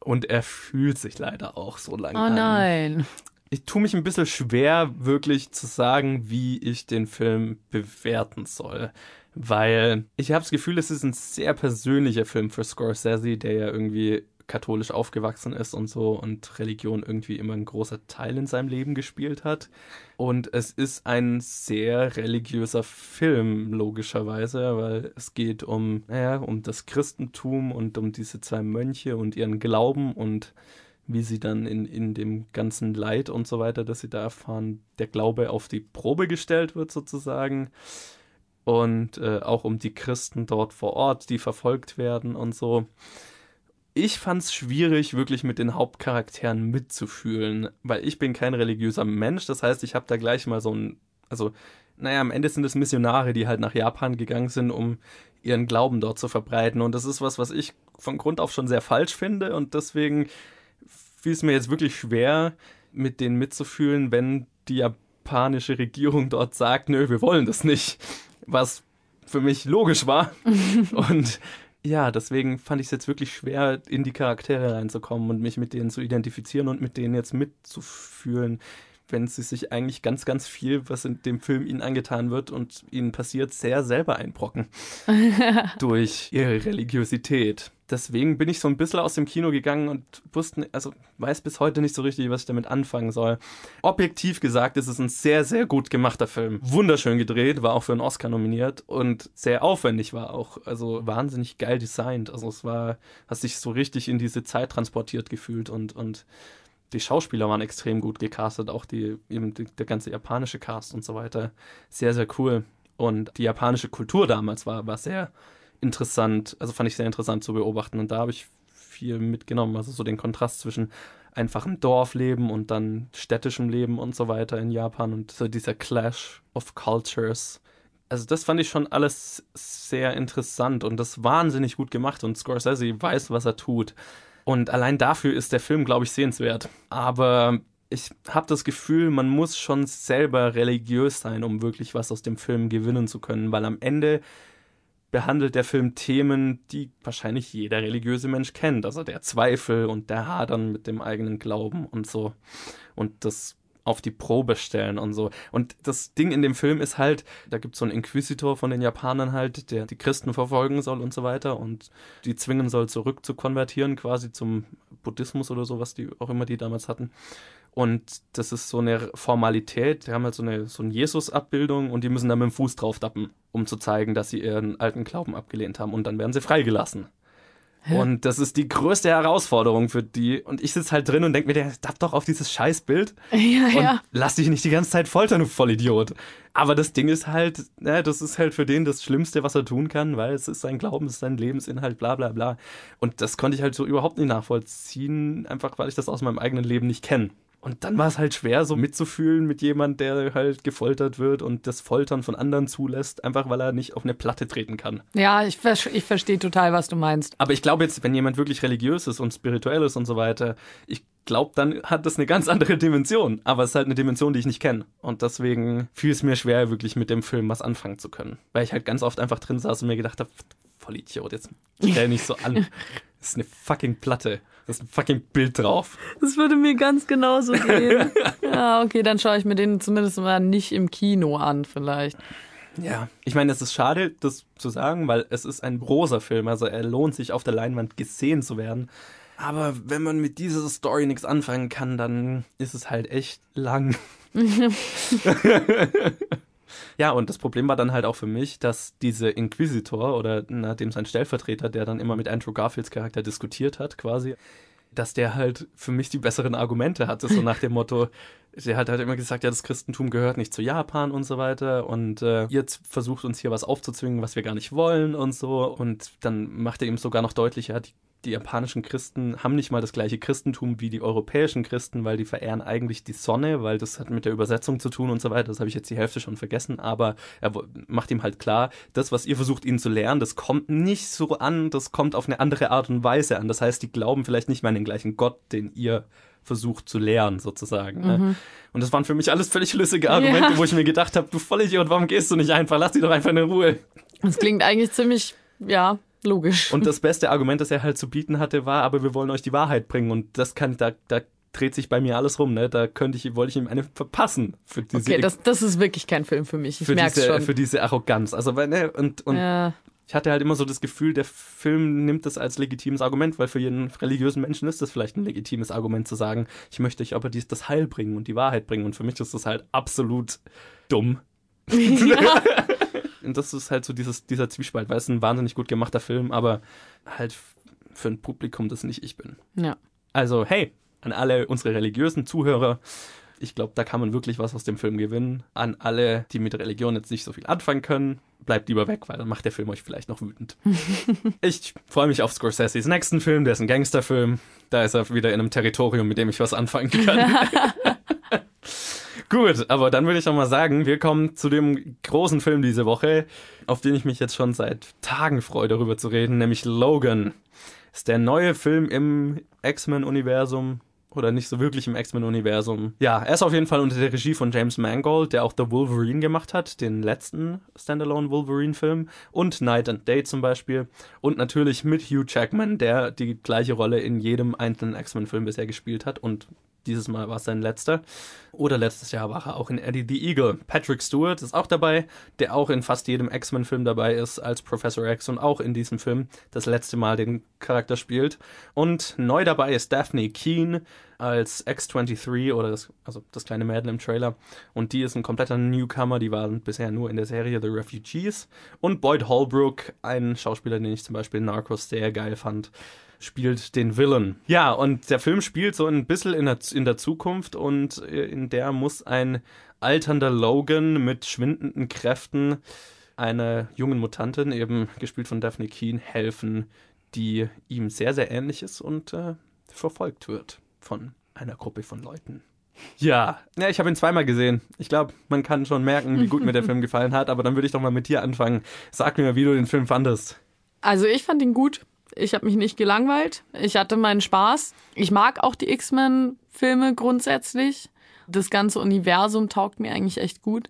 und er fühlt sich leider auch so lang
Oh
an.
nein.
Ich tue mich ein bisschen schwer, wirklich zu sagen, wie ich den Film bewerten soll. Weil ich habe das Gefühl, es ist ein sehr persönlicher Film für Scorsese, der ja irgendwie katholisch aufgewachsen ist und so und Religion irgendwie immer ein großer Teil in seinem Leben gespielt hat. Und es ist ein sehr religiöser Film, logischerweise, weil es geht um, naja, um das Christentum und um diese zwei Mönche und ihren Glauben und wie sie dann in, in dem ganzen Leid und so weiter, das sie da erfahren, der Glaube auf die Probe gestellt wird sozusagen. Und äh, auch um die Christen dort vor Ort, die verfolgt werden und so. Ich fand es schwierig, wirklich mit den Hauptcharakteren mitzufühlen, weil ich bin kein religiöser Mensch. Das heißt, ich habe da gleich mal so ein, also, naja, am Ende sind es Missionare, die halt nach Japan gegangen sind, um ihren Glauben dort zu verbreiten. Und das ist was, was ich von Grund auf schon sehr falsch finde. Und deswegen fiel es mir jetzt wirklich schwer, mit denen mitzufühlen, wenn die japanische Regierung dort sagt, nö, wir wollen das nicht. Was für mich logisch war. und ja, deswegen fand ich es jetzt wirklich schwer, in die Charaktere reinzukommen und mich mit denen zu identifizieren und mit denen jetzt mitzufühlen, wenn sie sich eigentlich ganz, ganz viel, was in dem Film ihnen angetan wird und ihnen passiert, sehr selber einbrocken. durch ihre Religiosität. Deswegen bin ich so ein bisschen aus dem Kino gegangen und wusste, also weiß bis heute nicht so richtig, was ich damit anfangen soll. Objektiv gesagt ist es ein sehr, sehr gut gemachter Film. Wunderschön gedreht, war auch für einen Oscar nominiert und sehr aufwendig war auch. Also wahnsinnig geil designt. Also es war, hast dich so richtig in diese Zeit transportiert gefühlt und, und die Schauspieler waren extrem gut gecastet, auch die, eben die, der ganze japanische Cast und so weiter. Sehr, sehr cool. Und die japanische Kultur damals war, war sehr interessant, also fand ich sehr interessant zu beobachten. Und da habe ich viel mitgenommen, also so den Kontrast zwischen einfachem Dorfleben und dann städtischem Leben und so weiter in Japan und so dieser Clash of Cultures. Also das fand ich schon alles sehr interessant und das wahnsinnig gut gemacht und Scorsese weiß, was er tut. Und allein dafür ist der Film, glaube ich, sehenswert. Aber ich habe das Gefühl, man muss schon selber religiös sein, um wirklich was aus dem Film gewinnen zu können, weil am Ende behandelt der Film Themen, die wahrscheinlich jeder religiöse Mensch kennt. Also der Zweifel und der Hadern mit dem eigenen Glauben und so. Und das auf die Probe stellen und so. Und das Ding in dem Film ist halt, da gibt es so einen Inquisitor von den Japanern halt, der die Christen verfolgen soll und so weiter und die zwingen soll, zurück zu konvertieren, quasi zum Buddhismus oder so, was die auch immer die damals hatten. Und das ist so eine Formalität. Die haben halt so eine, so eine Jesus-Abbildung und die müssen da mit dem Fuß drauf dappen, um zu zeigen, dass sie ihren alten Glauben abgelehnt haben. Und dann werden sie freigelassen. Hä? Und das ist die größte Herausforderung für die. Und ich sitze halt drin und denke mir, der darf doch auf dieses Scheißbild.
Ja,
und
ja.
lass dich nicht die ganze Zeit foltern, du Vollidiot. Aber das Ding ist halt, ne, das ist halt für den das Schlimmste, was er tun kann, weil es ist sein Glauben, es ist sein Lebensinhalt, bla bla bla. Und das konnte ich halt so überhaupt nicht nachvollziehen, einfach weil ich das aus meinem eigenen Leben nicht kenne. Und dann war es halt schwer, so mitzufühlen mit jemand, der halt gefoltert wird und das Foltern von anderen zulässt, einfach weil er nicht auf eine Platte treten kann.
Ja, ich, ver ich verstehe total, was du meinst.
Aber ich glaube jetzt, wenn jemand wirklich religiös ist und spirituell ist und so weiter, ich glaube, dann hat das eine ganz andere Dimension. Aber es ist halt eine Dimension, die ich nicht kenne. Und deswegen fiel es mir schwer, wirklich mit dem Film was anfangen zu können. Weil ich halt ganz oft einfach drin saß und mir gedacht habe, voll Idiot, jetzt stell nicht so an. Das ist eine fucking Platte. Da ist ein fucking Bild drauf.
Das würde mir ganz genauso gehen. ja, okay, dann schaue ich mir den zumindest mal nicht im Kino an, vielleicht.
Ja, ich meine, es ist schade, das zu sagen, weil es ist ein großer Film, also er lohnt sich auf der Leinwand gesehen zu werden. Aber wenn man mit dieser Story nichts anfangen kann, dann ist es halt echt lang. ja, und das Problem war dann halt auch für mich, dass diese Inquisitor oder nachdem sein Stellvertreter, der dann immer mit Andrew Garfields Charakter diskutiert hat, quasi, dass der halt für mich die besseren Argumente hatte, so nach dem Motto, der hat halt immer gesagt, ja, das Christentum gehört nicht zu Japan und so weiter und äh, ihr versucht uns hier was aufzuzwingen, was wir gar nicht wollen und so und dann macht er ihm sogar noch deutlicher, die die japanischen Christen haben nicht mal das gleiche Christentum wie die europäischen Christen, weil die verehren eigentlich die Sonne, weil das hat mit der Übersetzung zu tun und so weiter. Das habe ich jetzt die Hälfte schon vergessen, aber er macht ihm halt klar, das, was ihr versucht ihnen zu lernen, das kommt nicht so an, das kommt auf eine andere Art und Weise an. Das heißt, die glauben vielleicht nicht mehr an den gleichen Gott, den ihr versucht zu lehren, sozusagen. Ne? Mhm. Und das waren für mich alles völlig schlüssige Argumente, ja. wo ich mir gedacht habe, du Vollidiot, warum gehst du nicht einfach? Lass sie doch einfach in Ruhe.
Das klingt eigentlich ziemlich, ja, Logisch.
Und das beste Argument, das er halt zu bieten hatte, war, aber wir wollen euch die Wahrheit bringen. Und das kann, da, da dreht sich bei mir alles rum, ne? Da könnte ich, wollte ich ihm eine verpassen für diese.
Okay, das, das ist wirklich kein Film für mich. Ich
für
merk's
diese,
schon.
Für diese Arroganz. Also, ne, und, und ja. ich hatte halt immer so das Gefühl, der Film nimmt das als legitimes Argument, weil für jeden religiösen Menschen ist das vielleicht ein legitimes Argument zu sagen, ich möchte euch aber dies, das Heil bringen und die Wahrheit bringen. Und für mich ist das halt absolut dumm. Ja. Und das ist halt so dieses, dieser Zwiespalt, weil es ein wahnsinnig gut gemachter Film, aber halt für ein Publikum, das nicht ich bin.
Ja.
Also, hey, an alle unsere religiösen Zuhörer, ich glaube, da kann man wirklich was aus dem Film gewinnen. An alle, die mit Religion jetzt nicht so viel anfangen können, bleibt lieber weg, weil dann macht der Film euch vielleicht noch wütend. ich freue mich auf Scorseses nächsten Film, der ist ein Gangsterfilm. Da ist er wieder in einem Territorium, mit dem ich was anfangen kann. Gut, aber dann würde ich auch mal sagen, wir kommen zu dem großen Film diese Woche, auf den ich mich jetzt schon seit Tagen freue, darüber zu reden, nämlich Logan. Ist der neue Film im X-Men-Universum oder nicht so wirklich im X-Men-Universum. Ja, er ist auf jeden Fall unter der Regie von James Mangold, der auch The Wolverine gemacht hat, den letzten Standalone Wolverine-Film und Night and Day zum Beispiel. Und natürlich mit Hugh Jackman, der die gleiche Rolle in jedem einzelnen X-Men-Film bisher gespielt hat und dieses Mal war es sein letzter. Oder letztes Jahr war er auch in Eddie the Eagle. Patrick Stewart ist auch dabei, der auch in fast jedem X-Men-Film dabei ist als Professor X und auch in diesem Film das letzte Mal den Charakter spielt. Und neu dabei ist Daphne Keen als X-23 oder das, also das kleine Mädel im Trailer. Und die ist ein kompletter Newcomer, die waren bisher nur in der Serie The Refugees. Und Boyd Holbrook, ein Schauspieler, den ich zum Beispiel in Narcos sehr geil fand spielt den Villain. Ja, und der Film spielt so ein bisschen in der, in der Zukunft und äh, in der muss ein alternder Logan mit schwindenden Kräften einer jungen Mutantin, eben gespielt von Daphne Keen, helfen, die ihm sehr, sehr ähnlich ist und äh, verfolgt wird von einer Gruppe von Leuten. Ja, ja ich habe ihn zweimal gesehen. Ich glaube, man kann schon merken, wie gut mir der Film gefallen hat, aber dann würde ich doch mal mit dir anfangen. Sag mir, wie du den Film fandest.
Also ich fand ihn gut. Ich habe mich nicht gelangweilt. Ich hatte meinen Spaß. Ich mag auch die X-Men-Filme grundsätzlich. Das ganze Universum taugt mir eigentlich echt gut.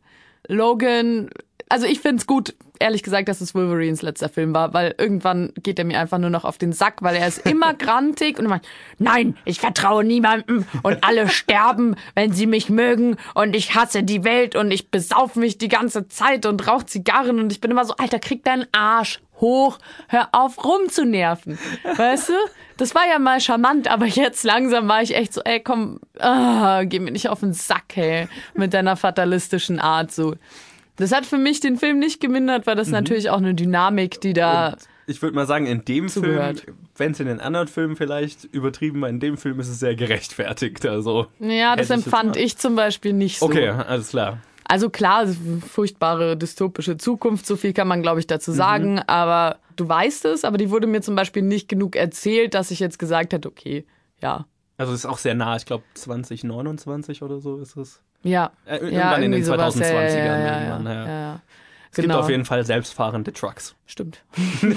Logan, also ich finde es gut, ehrlich gesagt, dass es Wolverines letzter Film war, weil irgendwann geht er mir einfach nur noch auf den Sack, weil er ist immer grantig und meint, nein, ich vertraue niemandem und alle sterben, wenn sie mich mögen und ich hasse die Welt und ich besauf mich die ganze Zeit und rauche Zigarren und ich bin immer so, Alter, krieg deinen Arsch hoch, hör auf rumzunerven. Weißt du? Das war ja mal charmant, aber jetzt langsam war ich echt so, ey, komm, ah, geh mir nicht auf den Sack, hey, mit deiner fatalistischen Art so. Das hat für mich den Film nicht gemindert, weil das mhm. natürlich auch eine Dynamik, die da. Und
ich würde mal sagen, in dem zugehört. Film, wenn es in den anderen Filmen vielleicht übertrieben war, in dem Film ist es sehr gerechtfertigt. Also
ja, das empfand ich, ich zum Beispiel nicht so.
Okay, alles klar.
Also klar, furchtbare dystopische Zukunft, so viel kann man, glaube ich, dazu mhm. sagen. Mhm. Aber du weißt es, aber die wurde mir zum Beispiel nicht genug erzählt, dass ich jetzt gesagt hätte, okay, ja.
Also es ist auch sehr nah, ich glaube 2029 oder so ist es.
Ja.
Äh, irgendwann ja, in den 2020ern. Ja, ja, ja, ja, ja. Es genau. gibt auf jeden Fall selbstfahrende Trucks.
Stimmt.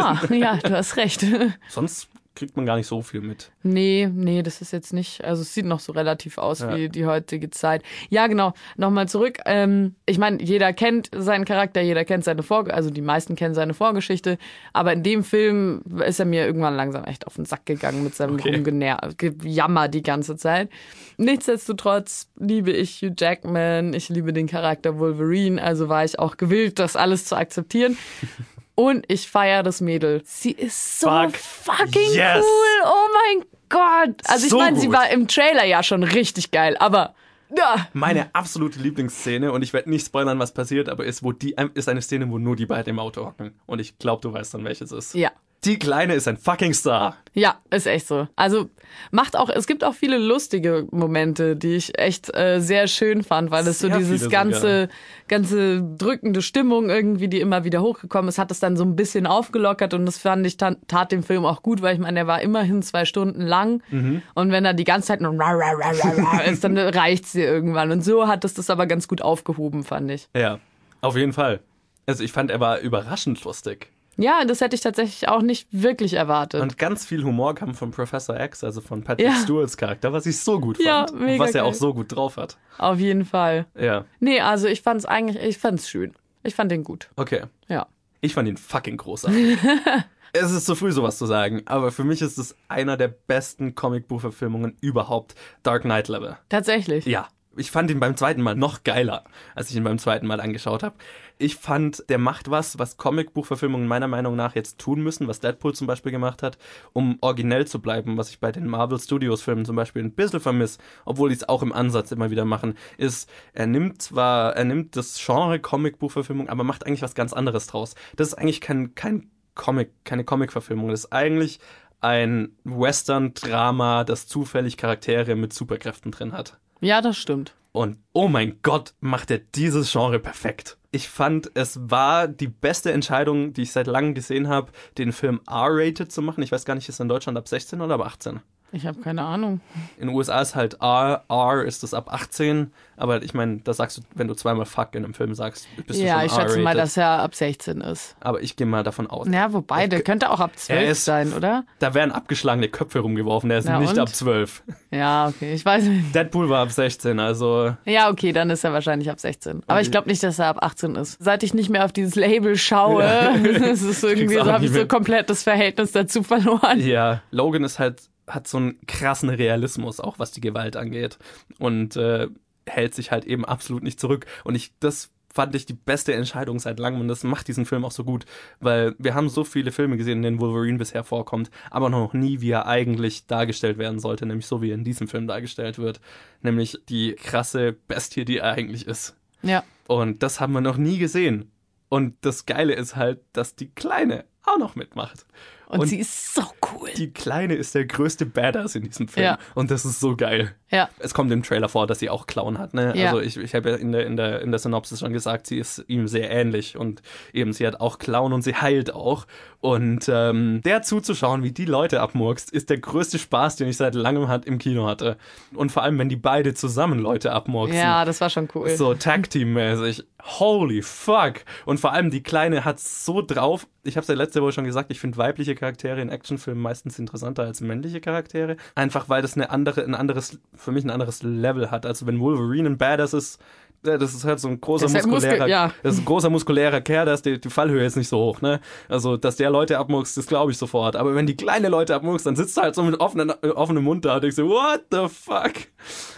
ah, ja, du hast recht.
Sonst kriegt man gar nicht so viel mit.
Nee, nee, das ist jetzt nicht. Also es sieht noch so relativ aus
Ja.
wie die heutige Zeit. Ja, genau. Nochmal zurück. Ähm, ich meine, jeder kennt seinen Charakter, jeder kennt seine Vor, also die meisten kennen seine Vorgeschichte. Aber in dem Film ist er mir irgendwann langsam echt auf den Sack gegangen mit seinem
Okay.
Rumgener- Gejammer die ganze Zeit. Nichtsdestotrotz liebe ich Hugh Jackman, ich liebe den Charakter Wolverine, also war ich auch gewillt, das alles zu akzeptieren. Und ich feiere das Mädel. Sie ist so
Fuck.
fucking
Yes.
cool. Oh mein Gott. Also ich
So
meine, sie war im Trailer ja schon richtig geil, aber ja,
Meine absolute Lieblingsszene, und ich werde nicht spoilern, was passiert, aber ist, wo die, ist eine Szene, wo nur die beiden im Auto hocken. Und ich glaube, du weißt dann, welches ist.
ja.
Die Kleine ist ein fucking Star.
Ja, ist echt so. Also macht auch, es gibt auch viele lustige Momente, die ich echt äh, sehr schön fand, weil es so dieses ganze, ganze drückende Stimmung irgendwie, die immer wieder hochgekommen ist, hat es dann so ein bisschen aufgelockert und das fand ich, tat, dem Film auch gut, weil ich meine, der war immerhin zwei Stunden lang
Mhm.
und wenn er die ganze Zeit nur ist, dann reicht's dir irgendwann und so hat es das aber ganz gut aufgehoben, fand ich.
Ja, auf jeden Fall. Also ich fand, er war überraschend lustig.
Ja, das hätte ich tatsächlich auch nicht wirklich erwartet.
Und ganz viel Humor kam von Professor X, also von Patrick
Ja.
Stewarts Charakter, was ich so gut
Ja,
fand. und was er
geil.
auch so gut drauf hat.
Auf jeden Fall.
Ja,
Nee, also ich fand's eigentlich, ich fand's schön. Ich fand den gut.
okay.
Ja.
Ich fand ihn fucking großartig. es ist zu früh, sowas zu sagen, aber für mich ist es einer der besten Comicbuchverfilmungen überhaupt. Dark Knight Level.
Tatsächlich.
Ja, ich fand ihn beim zweiten Mal noch geiler, als ich ihn beim zweiten Mal angeschaut habe. Ich fand, der macht was, was Comicbuchverfilmungen meiner Meinung nach jetzt tun müssen, was Deadpool zum Beispiel gemacht hat, um originell zu bleiben, was ich bei den Marvel Studios Filmen zum Beispiel ein bisschen vermisse, obwohl die es auch im Ansatz immer wieder machen, ist, er nimmt zwar, er nimmt das Genre Comicbuchverfilmung, aber macht eigentlich was ganz anderes draus. Das ist eigentlich kein, kein Comic, keine Comicverfilmung, das ist eigentlich ein Western-Drama, das zufällig Charaktere mit Superkräften drin hat.
Ja, das stimmt.
Und oh mein Gott, macht er dieses Genre perfekt. Ich fand, es war die beste Entscheidung, die ich seit langem gesehen habe, den Film R-rated zu machen. Ich weiß gar nicht, ist in Deutschland ab 16 oder ab 18?
Ich habe keine Ahnung.
In den USA ist halt R, R ist es ab 18, aber ich meine, da sagst du, wenn du zweimal Fuck in einem Film sagst, bist
Ja,
du
ich
schon
schätze
R-rated.
mal, dass er ab 16 ist.
aber ich gehe mal davon aus.
Ja, wobei, der könnte auch ab 12
Er ist-
sein, oder?
Da werden abgeschlagene Köpfe rumgeworfen, der ist
Na
nicht
und?
ab 12.
Ja, okay, ich weiß nicht.
Deadpool war ab 16, also
Ja, okay, dann ist er wahrscheinlich ab 16. Aber ich glaube nicht, dass er ab 18 ist. Seit ich nicht mehr auf dieses Label schaue, es ist irgendwie
Krieg's auch
so, habe ich so komplett das Verhältnis dazu verloren.
Ja, Logan ist halt, hat so einen krassen Realismus, auch was die Gewalt angeht. Und äh, hält sich halt eben absolut nicht zurück. Und ich, das fand ich die beste Entscheidung seit langem und das macht diesen Film auch so gut, weil wir haben so viele Filme gesehen, in denen Wolverine bisher vorkommt, aber noch nie, wie er eigentlich dargestellt werden sollte, nämlich so, wie er in diesem Film dargestellt wird, nämlich die krasse Bestie, die er eigentlich ist.
Ja.
Und das haben wir noch nie gesehen. Und das Geile ist halt, dass die Kleine auch noch mitmacht.
Und,
Und
sie ist so cool.
Die Kleine ist der größte Badass in diesem Film.
Ja.
Und das ist so geil.
Ja.
Es kommt im Trailer vor, dass sie auch Clown hat. Ne?
Ja.
Also ich, ich habe ja in der, in, der, in der Synopsis schon gesagt, sie ist ihm sehr ähnlich. Und eben, sie hat auch Clown und sie heilt auch. Und ähm, der zuzuschauen, wie die Leute abmurkst, ist der größte Spaß, den ich seit langem hat, im Kino hatte. Und vor allem, wenn die beide zusammen Leute abmurksen.
Ja, das war schon cool.
So Tag-Team-mäßig. Holy fuck. Und vor allem die Kleine hat so drauf. Ich habe es ja letzte Woche schon gesagt, ich finde weibliche Charaktere in Actionfilmen meistens interessanter als männliche Charaktere. Einfach weil das eine andere, ein anderes, für mich ein anderes Level hat. Also wenn Wolverine ein Badass ist, das ist halt so ein großer
halt Muskel-
muskulärer,
ja.
das ist ein großer muskulärer Kerl, da ist die, die Fallhöhe jetzt nicht so hoch, ne? Also, dass der Leute abmurkst, das glaube ich sofort. Aber wenn die kleine Leute abmurkst, dann sitzt du halt so mit offenen, äh, offenem Mund da und denkst so, what the fuck?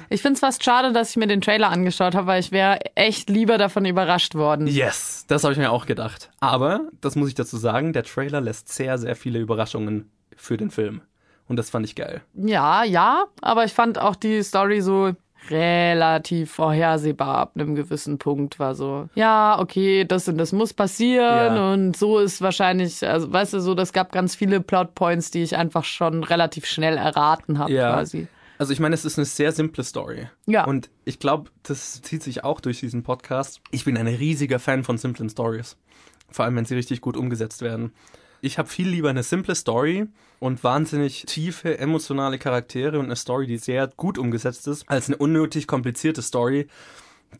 Ich finde es fast schade, dass ich mir den Trailer angeschaut habe, weil ich wäre echt lieber davon überrascht worden.
Yes, das habe ich mir auch gedacht. Aber, das muss ich dazu sagen, der Trailer lässt sehr, sehr viele Überraschungen für den Film. Und das fand ich geil.
Ja, ja, aber ich fand auch die Story so relativ vorhersehbar ab einem gewissen Punkt war so, ja, okay, das und das muss passieren
Ja.
und so ist wahrscheinlich, also weißt du, so, das gab ganz viele Plotpoints, die ich einfach schon relativ schnell erraten habe
Ja.
quasi.
Also ich meine, es ist eine sehr simple Story.
Ja.
Und ich glaube, das zieht sich auch durch diesen Podcast. Ich bin ein riesiger Fan von simplen Stories. Vor allem, wenn sie richtig gut umgesetzt werden. Ich habe viel lieber eine simple Story und wahnsinnig tiefe, emotionale Charaktere und eine Story, die sehr gut umgesetzt ist, als eine unnötig komplizierte Story,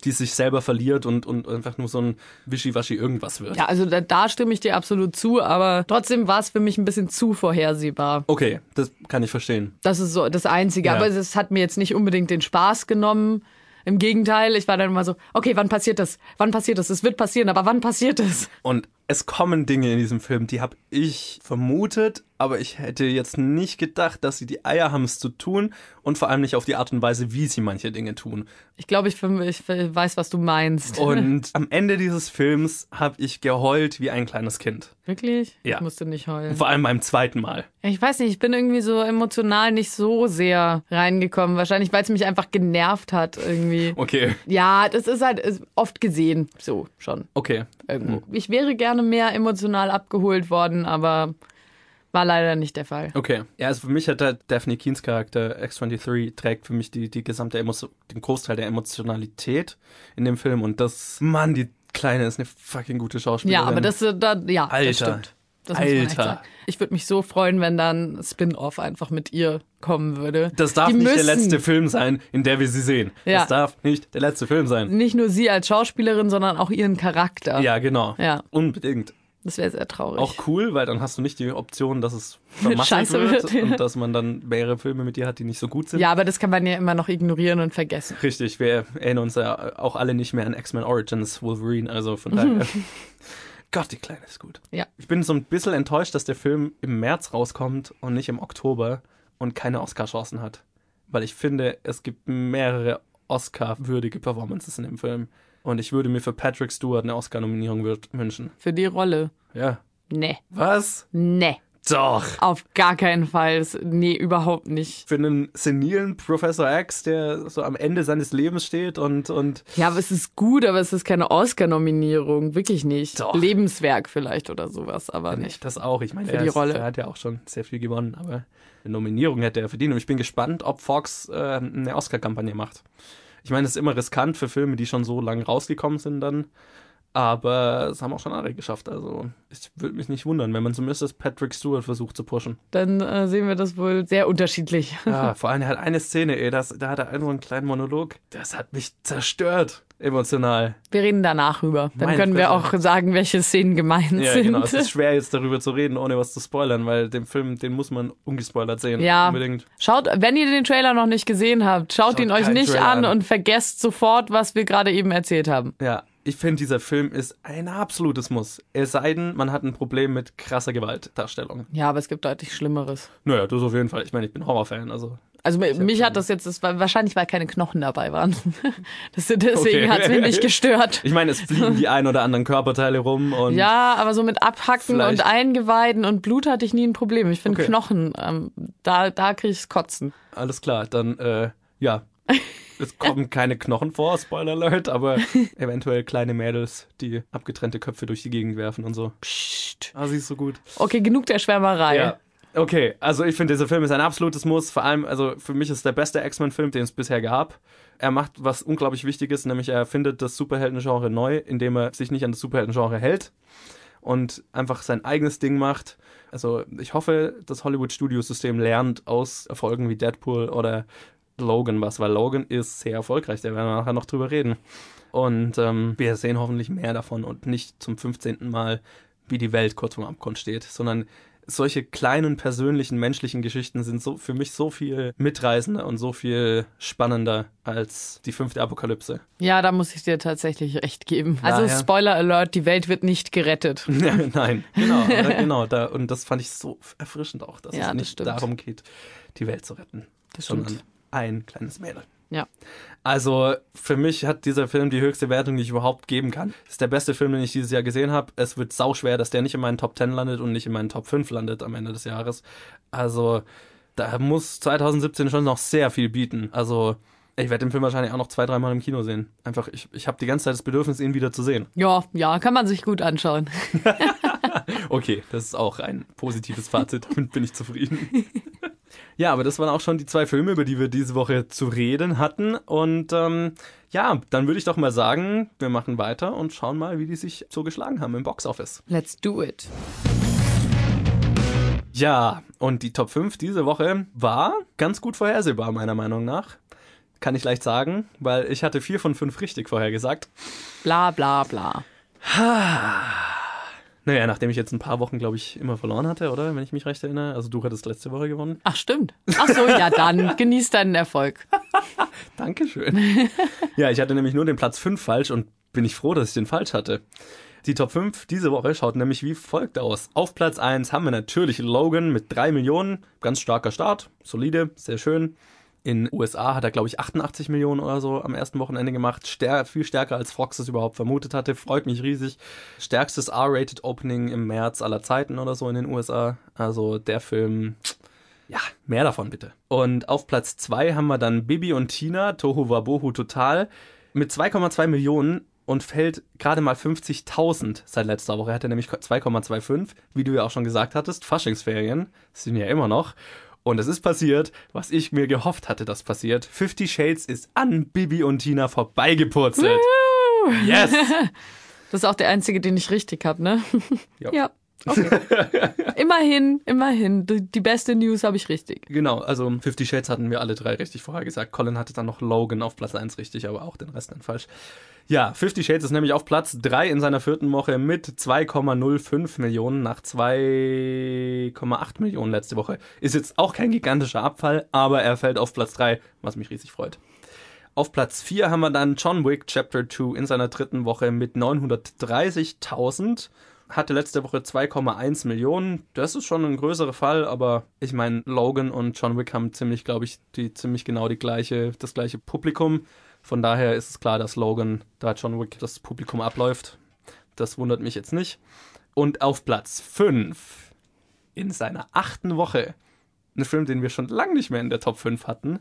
die sich selber verliert und, und einfach nur so ein Wischiwaschi irgendwas wird.
Ja, also da, da stimme ich dir absolut zu, aber trotzdem war es für mich ein bisschen zu vorhersehbar.
Okay, das kann ich verstehen.
Das ist so das Einzige.
Ja.
Aber es hat mir jetzt nicht unbedingt den Spaß genommen. Im Gegenteil, ich war dann immer so, okay, wann passiert das? Wann passiert das? Es wird passieren, aber wann passiert es?
Und es kommen Dinge in diesem Film, die habe ich vermutet, aber ich hätte jetzt nicht gedacht, dass sie die Eier haben, es zu tun und vor allem nicht auf die Art und Weise, wie sie manche Dinge tun.
Ich glaube, ich, ich weiß, was du meinst.
Und am Ende dieses Films habe ich geheult wie ein kleines Kind.
Wirklich?
Ja.
Ich musste nicht heulen.
Vor allem beim zweiten Mal.
Ich weiß nicht, ich bin irgendwie so emotional nicht so sehr reingekommen. Wahrscheinlich, weil es mich einfach genervt hat irgendwie.
Okay,
Ja, das ist halt ist oft gesehen, so schon
okay.
Irgendwo. Ich wäre gerne mehr emotional abgeholt worden, aber war leider nicht der Fall.
Okay. Ja, also für mich hat der Daphne Keens Charakter X23 trägt für mich die, die gesamte Emotion, den Großteil der Emotionalität in dem Film und das, Mann, die Kleine ist eine fucking gute Schauspielerin.
Ja, aber das, äh, da, ja,
Alter.
das stimmt. Das
Alter.
sagen. Ich würde mich so freuen, wenn dann Spin-off einfach mit ihr kommen würde.
Das darf
Die
nicht der
müssen
letzte Film sein, in der wir sie sehen.
Ja.
Das darf nicht der letzte Film sein.
Nicht nur sie als Schauspielerin, sondern auch ihren Charakter.
Ja, genau.
Ja.
Unbedingt.
Das wäre sehr traurig.
Auch cool, weil dann hast du nicht die Option, dass es vermasselt wird,
wird,
und dass man dann mehrere Filme mit dir hat, die nicht so gut sind.
ja, aber das kann man ja immer noch ignorieren und vergessen.
Richtig, wir erinnern uns ja auch alle nicht mehr an X-Men Origins Wolverine, also von daher. Gott, die Kleine ist gut.
Ja.
Ich bin so ein bisschen enttäuscht, dass der Film im März rauskommt und nicht im Oktober und keine Oscar-Chancen hat. Weil ich finde, es gibt mehrere Oscar-würdige Performances in dem Film. Und ich würde mir für Patrick Stewart eine Oscar-Nominierung wünschen.
Für die Rolle.
Ja.
Nee.
Was?
Nee.
Doch.
Auf gar keinen Fall. Das- Nee, überhaupt nicht.
Für einen senilen Professor X, der so am Ende seines Lebens steht und, und
Ja, aber es ist gut, aber es ist keine Oscar-Nominierung. Wirklich nicht.
Doch.
Lebenswerk vielleicht oder sowas, aber nicht.
nicht das auch. Ich meine,
Für
er,
die
ist,
Rolle.
er hat ja auch schon sehr viel gewonnen, aber eine Nominierung hätte er verdient. Und ich bin gespannt, ob Fox äh, eine Oscar-Kampagne macht. Ich meine, es ist immer riskant für Filme, die schon so lange rausgekommen sind dann. Aber es haben auch schon andere geschafft. Also ich würde mich nicht wundern, wenn man zumindest Patrick Stewart versucht zu pushen.
Dann äh, sehen wir das wohl sehr unterschiedlich.
Ja, vor allem, er hat eine Szene, ey, das, da hat er einen so einen kleinen Monolog. Das hat mich zerstört, emotional.
Wir reden danach rüber. Dann
Meine
können wir auch sagen, welche Szenen gemeint
Ja,
sind.
genau. Es ist schwer, jetzt darüber zu reden, ohne was zu spoilern, weil den Film, den muss man ungespoilert sehen.
Ja.
Unbedingt.
Schaut, wenn ihr den Trailer noch nicht gesehen habt, schaut,
Schaut
ihn euch nicht an
an.
und vergesst sofort, was wir gerade eben erzählt haben.
Ja, ich finde, dieser Film ist ein absolutes Muss. Es sei denn, man hat ein Problem mit krasser Gewaltdarstellung.
Ja, aber es gibt deutlich Schlimmeres.
Naja, das auf jeden Fall. Ich meine, ich bin Horrorfan, also.
Also mich hat das jetzt, das war wahrscheinlich, weil keine Knochen dabei waren. Das, deswegen
Okay.
hat es mich nicht gestört.
Ich meine, es fliegen die ein oder anderen Körperteile rum und.
Ja, aber so mit Abhacken
Vielleicht-
und Eingeweiden und Blut hatte ich nie ein Problem. Ich finde
Okay.
Knochen, ähm, da, da kriege ich's Kotzen.
Alles klar, dann, äh, ja. Es kommen keine Knochen vor, Spoiler Alert, aber eventuell kleine Mädels, die abgetrennte Köpfe durch die Gegend werfen und so.
Psst.
Ah, sie ist so gut.
Okay, genug der Schwärmerei.
Ja. Okay, also ich finde, dieser Film ist ein absolutes Muss. Vor allem, also für mich ist es der beste X-Men-Film, den es bisher gab. Er macht was unglaublich Wichtiges, nämlich er erfindet das Superhelden-Genre neu, indem er sich nicht an das Superhelden-Genre hält und einfach sein eigenes Ding macht. Also ich hoffe, das Hollywood-Studiosystem lernt aus Erfolgen wie Deadpool oder Logan was, weil Logan ist sehr erfolgreich, da werden wir nachher noch drüber reden. Und ähm, wir sehen hoffentlich mehr davon und nicht zum 15. Mal, wie die Welt kurz vorm Abgrund steht, sondern solche kleinen persönlichen menschlichen Geschichten sind so für mich so viel mitreißender und so viel spannender als die fünfte Apokalypse.
Ja, da muss ich dir tatsächlich recht geben. Also
Daher-
Spoiler Alert, die Welt wird nicht gerettet.
Ja, Nein, genau, genau. Da, und das fand ich so erfrischend auch, dass
Ja,
es
das
nicht
stimmt.
darum geht, die Welt zu retten,
Das stimmt.
Ein kleines Mädel.
Ja.
Also für mich hat dieser Film die höchste Wertung, die ich überhaupt geben kann. Das ist der beste Film, den ich dieses Jahr gesehen habe. Es wird sauschwer, dass der nicht in meinen Top 10 landet und nicht in meinen Top 5 landet am Ende des Jahres. Also da muss 2017 schon noch sehr viel bieten. Also ich werde den Film wahrscheinlich auch noch zwei, dreimal im Kino sehen. Einfach, ich, ich habe die ganze Zeit das Bedürfnis, ihn wieder zu sehen.
Ja, ja, kann man sich gut anschauen.
Okay, das ist auch ein positives Fazit, damit bin ich zufrieden. Ja, aber das waren auch schon die zwei Filme, über die wir diese Woche zu reden hatten. Und ähm, ja, dann würde ich doch mal sagen, wir machen weiter und schauen mal, wie die sich so geschlagen haben im Boxoffice.
Let's do it.
Ja, und die Top 5 diese Woche war ganz gut vorhersehbar, meiner Meinung nach. kann ich leicht sagen, weil ich hatte vier von fünf richtig vorher gesagt.
Bla bla bla.
Naja, nachdem ich jetzt ein paar Wochen, glaube ich, immer verloren hatte, oder? Wenn ich mich recht erinnere. Also du hattest letzte Woche gewonnen.
Ach, stimmt. Ach so, ja, dann genieß deinen Erfolg.
Dankeschön. ja, ich hatte nämlich nur den Platz 5 falsch und bin ich froh, dass ich den falsch hatte. Die Top 5 diese Woche schaut nämlich wie folgt aus. Auf Platz 1 haben wir natürlich Logan mit 3 Millionen. Ganz starker Start. Solide, sehr schön. In USA hat er, glaube ich, 88 Millionen oder so am ersten Wochenende gemacht. Stär viel stärker als Fox es überhaupt vermutet hatte. Freut mich riesig. Stärkstes R-Rated Opening im März aller Zeiten oder so in den USA. Also der Film, ja, mehr davon bitte. Und auf Platz 2 haben wir dann Bibi und Tina, Tohu Wabohu Total, mit 2,2 Millionen und fällt gerade mal 50.000 seit letzter Woche. Er hatte nämlich 2,25, wie du ja auch schon gesagt hattest, Faschingsferien, sind ja immer noch. Und es ist passiert, was ich mir gehofft hatte, dass passiert. Fifty Shades ist an Bibi und Tina vorbeigepurzelt. Yes!
Das ist auch der einzige, den ich richtig habe, ne?
Ja.
ja. Okay. immerhin, immerhin. Die, die beste News habe ich richtig.
Genau, also Fifty Shades hatten wir alle drei richtig vorher gesagt. Colin hatte dann noch Logan auf Platz 1 richtig, aber auch den Rest dann falsch. Ja, Fifty Shades ist nämlich auf Platz 3 in seiner vierten Woche mit 2,05 Millionen nach 2,8 Millionen letzte Woche. Ist jetzt auch kein gigantischer Abfall, aber er fällt auf Platz 3, was mich riesig freut. Auf Platz 4 haben wir dann John Wick Chapter 2 in seiner dritten Woche mit 930.000. Hatte letzte Woche 2,1 Millionen. Das ist schon ein größerer Fall, aber ich meine, Logan und John Wick haben ziemlich, glaube ich, die ziemlich genau die gleiche, das gleiche Publikum. Von daher ist es klar, dass Logan da John Wick das Publikum abläuft. Das wundert mich jetzt nicht. Und auf Platz 5 in seiner achten Woche, ein Film, den wir schon lange nicht mehr in der Top 5 hatten,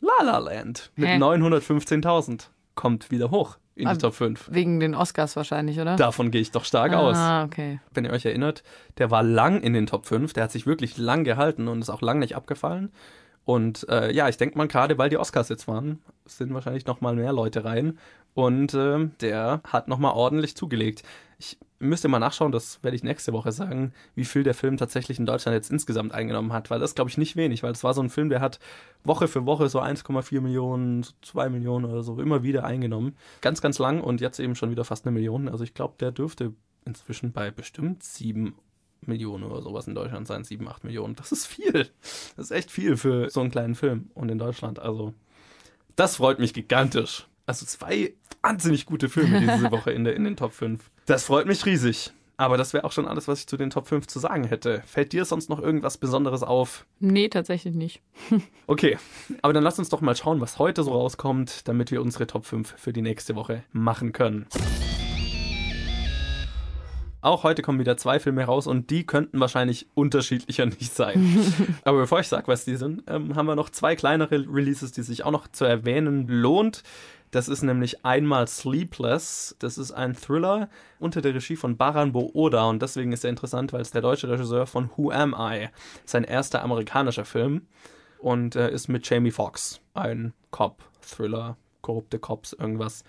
La La Land mit
Hä?
915.000 kommt wieder hoch in die
Ah,
Top 5.
Wegen den Oscars wahrscheinlich, oder?
Davon gehe ich doch stark aus.
Ah, okay.
Wenn ihr euch erinnert, der war lang in den Top 5, der hat sich wirklich lang gehalten und ist auch lang nicht abgefallen. Und äh, ja, ich denke mal, gerade weil die Oscars jetzt waren, sind wahrscheinlich noch mal mehr Leute rein. Und ähm, der hat noch mal ordentlich zugelegt. Ich müsste mal nachschauen, das werde ich nächste Woche sagen, wie viel der Film tatsächlich in Deutschland jetzt insgesamt eingenommen hat. Weil das glaube ich nicht wenig, weil es war so ein Film, der hat Woche für Woche so 1,4 Millionen, so 2 Millionen oder so immer wieder eingenommen. Ganz, ganz lang und jetzt eben schon wieder fast eine Million. Also ich glaube, der dürfte inzwischen bei bestimmt sieben Millionen oder sowas in Deutschland sein, sieben, acht Millionen. Das ist viel. Das ist echt viel für so einen kleinen Film und in Deutschland. Also, das freut mich gigantisch. Also zwei wahnsinnig gute Filme diese Woche in, der, in den Top 5. Das freut mich riesig. Aber das wäre auch schon alles, was ich zu den Top 5 zu sagen hätte. Fällt dir sonst noch irgendwas Besonderes auf?
Nee, tatsächlich nicht.
Okay, aber dann lass uns doch mal schauen, was heute so rauskommt, damit wir unsere Top 5 für die nächste Woche machen können. Auch heute kommen wieder zwei Filme raus und die könnten wahrscheinlich unterschiedlicher nicht sein. Aber bevor ich sage, was die sind, ähm, haben wir noch zwei kleinere Releases, die sich auch noch zu erwähnen lohnt. Das ist nämlich einmal Sleepless. Das ist ein Thriller unter der Regie von Baran Booda und deswegen ist er interessant, weil es der deutsche Regisseur von Who Am I? Sein erster amerikanischer Film und äh, ist mit Jamie Foxx. Ein Cop-Thriller, korrupte Cops, irgendwas.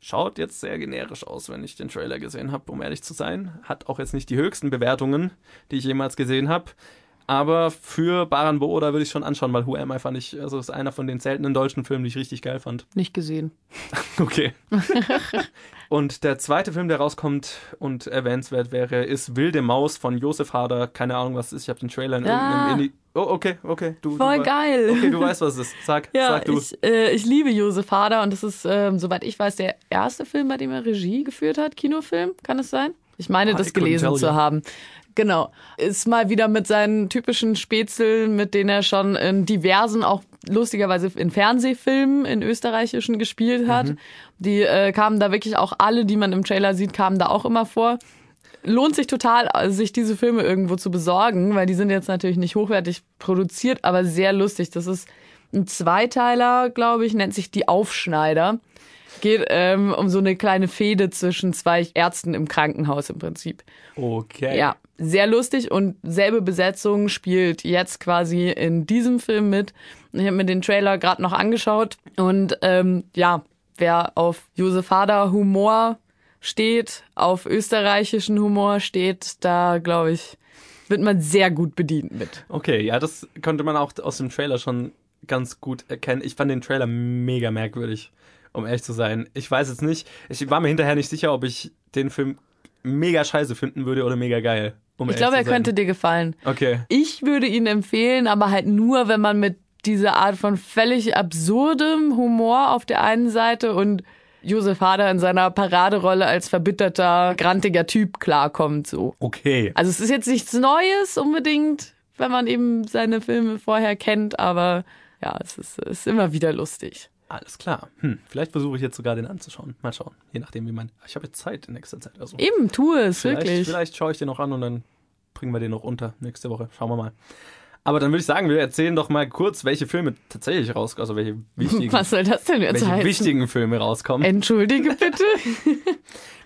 Schaut jetzt sehr generisch aus, wenn ich den Trailer gesehen habe, um ehrlich zu sein. Hat auch jetzt nicht die höchsten Bewertungen, die ich jemals gesehen habe. Aber für Baran Booda würde ich schon anschauen, weil Who Am I fand ich, also ist einer von den seltenen deutschen Filmen, die ich richtig geil fand.
Nicht gesehen.
Okay. und der zweite Film, der rauskommt und erwähnenswert wäre, ist Wilde Maus von Josef Hader. Keine Ahnung, was es ist. Ich habe den Trailer in
Ah.
irgendeinem Indie. Oh, okay, okay. Du,
Voll
du,
geil.
Okay, du weißt, was es ist. Sag,
Ja,
sag du.
ich, äh, ich liebe Josef Hader und das ist, ähm, soweit ich weiß, der erste Film, bei dem er Regie geführt hat, Kinofilm, kann es sein? Ich meine,
Ah,
das gelesen zu haben. Genau. Ist mal wieder mit seinen typischen Spätzeln, mit denen er schon in diversen, auch lustigerweise in Fernsehfilmen, in österreichischen gespielt hat.
Mhm.
Die äh, kamen da wirklich auch alle, die man im Trailer sieht, kamen da auch immer vor lohnt sich total, sich diese Filme irgendwo zu besorgen, weil die sind jetzt natürlich nicht hochwertig produziert, aber sehr lustig. Das ist ein Zweiteiler, glaube ich, nennt sich Die Aufschneider. Geht ähm, um so eine kleine Fehde zwischen zwei Ärzten im Krankenhaus im Prinzip.
Okay.
Ja, sehr lustig und selbe Besetzung spielt jetzt quasi in diesem Film mit. Ich habe mir den Trailer gerade noch angeschaut und ähm, ja, wer auf Josef Hader Humor steht, auf österreichischen Humor steht, da glaube ich, wird man sehr gut bedient mit.
Okay, ja, das konnte man auch aus dem Trailer schon ganz gut erkennen. Ich fand den Trailer mega merkwürdig, um ehrlich zu sein. Ich weiß jetzt nicht, ich war mir hinterher nicht sicher, ob ich den Film mega scheiße finden würde oder mega geil. Um
Ich glaube, er könnte dir gefallen.
Okay.
Ich würde ihn empfehlen, aber halt nur, wenn man mit dieser Art von völlig absurdem Humor auf der einen Seite und Josef Hader in seiner Paraderolle als verbitterter, grantiger Typ klarkommt, so.
Okay.
Also es ist jetzt nichts Neues unbedingt, wenn man eben seine Filme vorher kennt, aber ja, es ist, es ist immer wieder lustig.
Alles klar. Hm, vielleicht versuche ich jetzt sogar den anzuschauen. Mal schauen. Je nachdem, wie man. Ich habe jetzt Zeit in nächster Zeit. Also.
Eben, tu es,
Vielleicht,
wirklich.
vielleicht schaue ich den noch an und dann bringen wir den noch unter nächste Woche. Schauen wir mal. Aber dann würde ich sagen, wir erzählen doch mal kurz, welche Filme tatsächlich rauskommen, also welche wichtigen,
Was soll das denn jetzt
welche
heißen?
wichtigen Filme rauskommen,
Entschuldige bitte.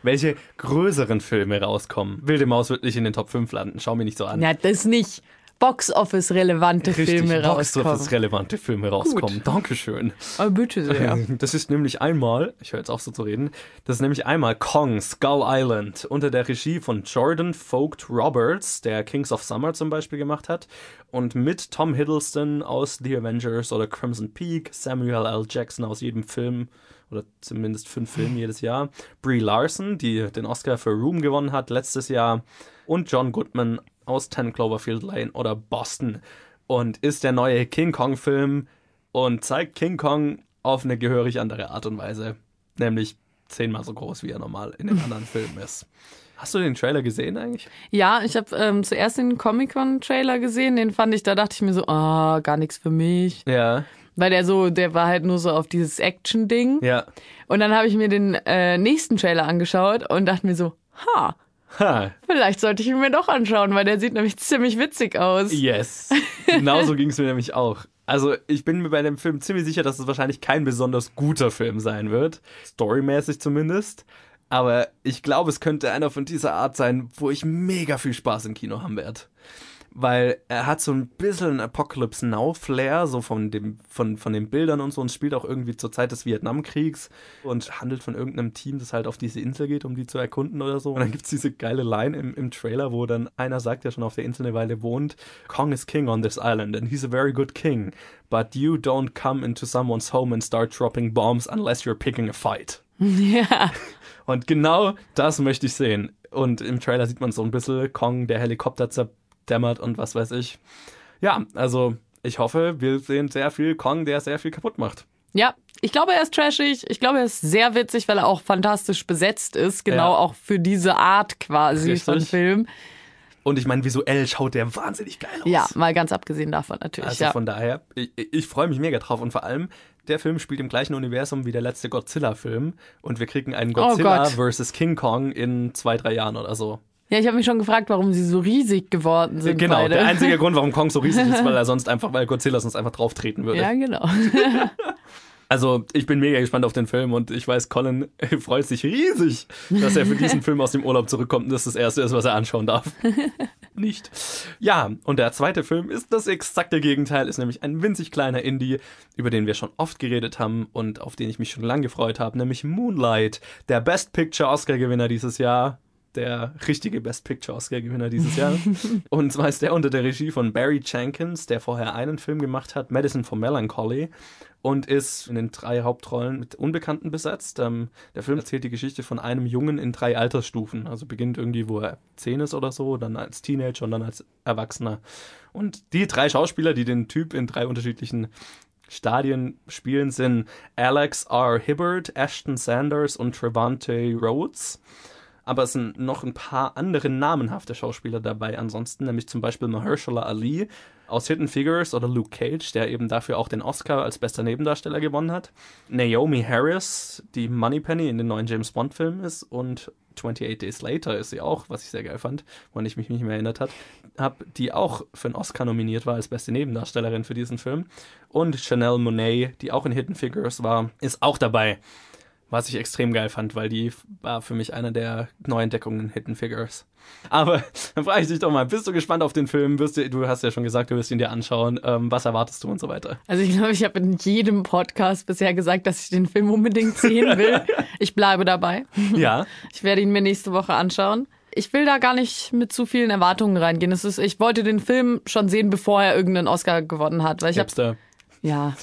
welche größeren Filme rauskommen. Wilde Maus wird nicht in den Top 5 landen, schau mir nicht so an.
ja, das nicht. Box-Office-relevante Filme rauskommen.
Office relevante Filme rauskommen. Dankeschön.
Oh, bitte sehr.
Das ist nämlich einmal, ich höre jetzt auf so zu reden, das ist nämlich einmal Kong, Skull Island, unter der Regie von Jordan Vogt Roberts, der Kings of Summer zum Beispiel gemacht hat, und mit Tom Hiddleston aus The Avengers oder Crimson Peak, Samuel L. Jackson aus jedem Film, oder zumindest fünf Filmen jedes Jahr, Brie Larson, die den Oscar für Room gewonnen hat letztes Jahr, und John Goodman aus 10 Cloverfield Lane oder Boston. Und ist der neue King Kong-Film und zeigt King Kong auf eine gehörig andere Art und Weise. Nämlich zehnmal so groß, wie er normal in den anderen Filmen ist. Hast du den Trailer gesehen eigentlich?
Ja, ich habe ähm, zuerst den Comic-Con-Trailer gesehen, den fand ich, da dachte ich mir so, ah, gar nichts für mich.
Ja.
Weil der so, der war halt nur so auf dieses Action-Ding.
Ja.
Und dann habe ich mir den äh, nächsten Trailer angeschaut und dachte mir so, ha,
Ha.
vielleicht sollte ich ihn mir doch anschauen, weil der sieht nämlich ziemlich witzig aus.
Yes. Genauso ging es mir nämlich auch. Also ich bin mir bei dem Film ziemlich sicher, dass es wahrscheinlich kein besonders guter Film sein wird. Storymäßig zumindest. Aber ich glaube, es könnte einer von dieser Art sein, wo ich mega viel Spaß im Kino haben werde. Weil er hat so ein bisschen Apocalypse Now Flair, so von dem, von, von den Bildern und so, und spielt auch irgendwie zur Zeit des Vietnamkriegs und handelt von irgendeinem Team, das halt auf diese Insel geht, um die zu erkunden oder so. Und dann gibt's diese geile Line im, im Trailer, wo dann einer sagt, der schon auf der Insel eine Weile wohnt, Kong is king on this island and he's a very good king, but you don't come into someone's home and start dropping bombs unless you're picking a fight.
Ja.
Und genau das möchte ich sehen. Und im Trailer sieht man so ein bisschen Kong, der Helikopter zerdämmert und was weiß ich. Ja, also ich hoffe, wir sehen sehr viel Kong, der sehr viel kaputt macht.
Ja, ich glaube, er ist trashig. Ich glaube, er ist sehr witzig, weil er auch fantastisch besetzt ist. Genau
Ja.
auch für diese Art quasi
Richtig.
von Film.
Und ich meine, visuell schaut der wahnsinnig geil aus.
Ja, mal ganz abgesehen davon natürlich.
Also
ja.
von daher, ich, ich freue mich mega drauf. Und vor allem, der Film spielt im gleichen Universum wie der letzte Godzilla-Film. Und wir kriegen einen
Oh
Godzilla
Gott.
versus King Kong in zwei, drei Jahren oder so.
Ja, ich habe mich schon gefragt, warum sie so riesig geworden sind.
genau,
beide.
der einzige Grund, warum Kong so riesig ist, weil er sonst einfach, weil Godzilla sonst einfach drauf treten würde.
Ja, genau.
Also ich bin mega gespannt auf den Film und ich weiß, Colin freut sich riesig, dass er für diesen Film aus dem Urlaub zurückkommt und das das erste ist, was er anschauen darf. Nicht. Ja, und der zweite Film ist das exakte Gegenteil, ist nämlich ein winzig kleiner Indie, über den wir schon oft geredet haben und auf den ich mich schon lange gefreut habe, nämlich Moonlight, der Best Picture Oscar-Gewinner dieses Jahr. Der richtige Best Picture Oscar-Gewinner dieses Jahr. und zwar ist der unter der Regie von Barry Jenkins, der vorher einen Film gemacht hat, Medicine for Melancholy und ist in den drei Hauptrollen mit Unbekannten besetzt. Ähm, der Film erzählt die Geschichte von einem Jungen in drei Altersstufen. Also beginnt irgendwie, wo er zehn ist oder so, dann als Teenager und dann als Erwachsener. Und die drei Schauspieler, die den Typ in drei unterschiedlichen Stadien spielen, sind Alex R. Hibbert, Ashton Sanders und Trevante Rhodes. Aber es sind noch ein paar andere namenhafte Schauspieler dabei ansonsten, nämlich zum Beispiel Mahershala Ali aus Hidden Figures oder Luke Cage, der eben dafür auch den Oscar als bester Nebendarsteller gewonnen hat. Naomi Harris, die Moneypenny in den neuen James Bond Filmen ist und 28 Days Later ist sie auch, was ich sehr geil fand, woran ich mich nicht mehr erinnert hat, hab, die auch für einen Oscar nominiert war als beste Nebendarstellerin für diesen Film. Und Chanel Monet, die auch in Hidden Figures war, ist auch dabei. Was ich extrem geil fand, weil die war für mich eine der Neuentdeckungen Hidden Figures. Aber dann frage ich dich doch mal, bist du gespannt auf den Film? Wirst du, du hast ja schon gesagt, du wirst ihn dir anschauen. Ähm, was erwartest du und so weiter?
Also ich glaube, ich habe in jedem Podcast bisher gesagt, dass ich den Film unbedingt sehen will. Ich bleibe dabei.
Ja,
Ich werde ihn mir nächste Woche anschauen. Ich will da gar nicht mit zu vielen Erwartungen reingehen. Es ist, ich wollte den Film schon sehen, bevor er irgendeinen Oscar gewonnen hat, weil ich
Hipster.
Ja.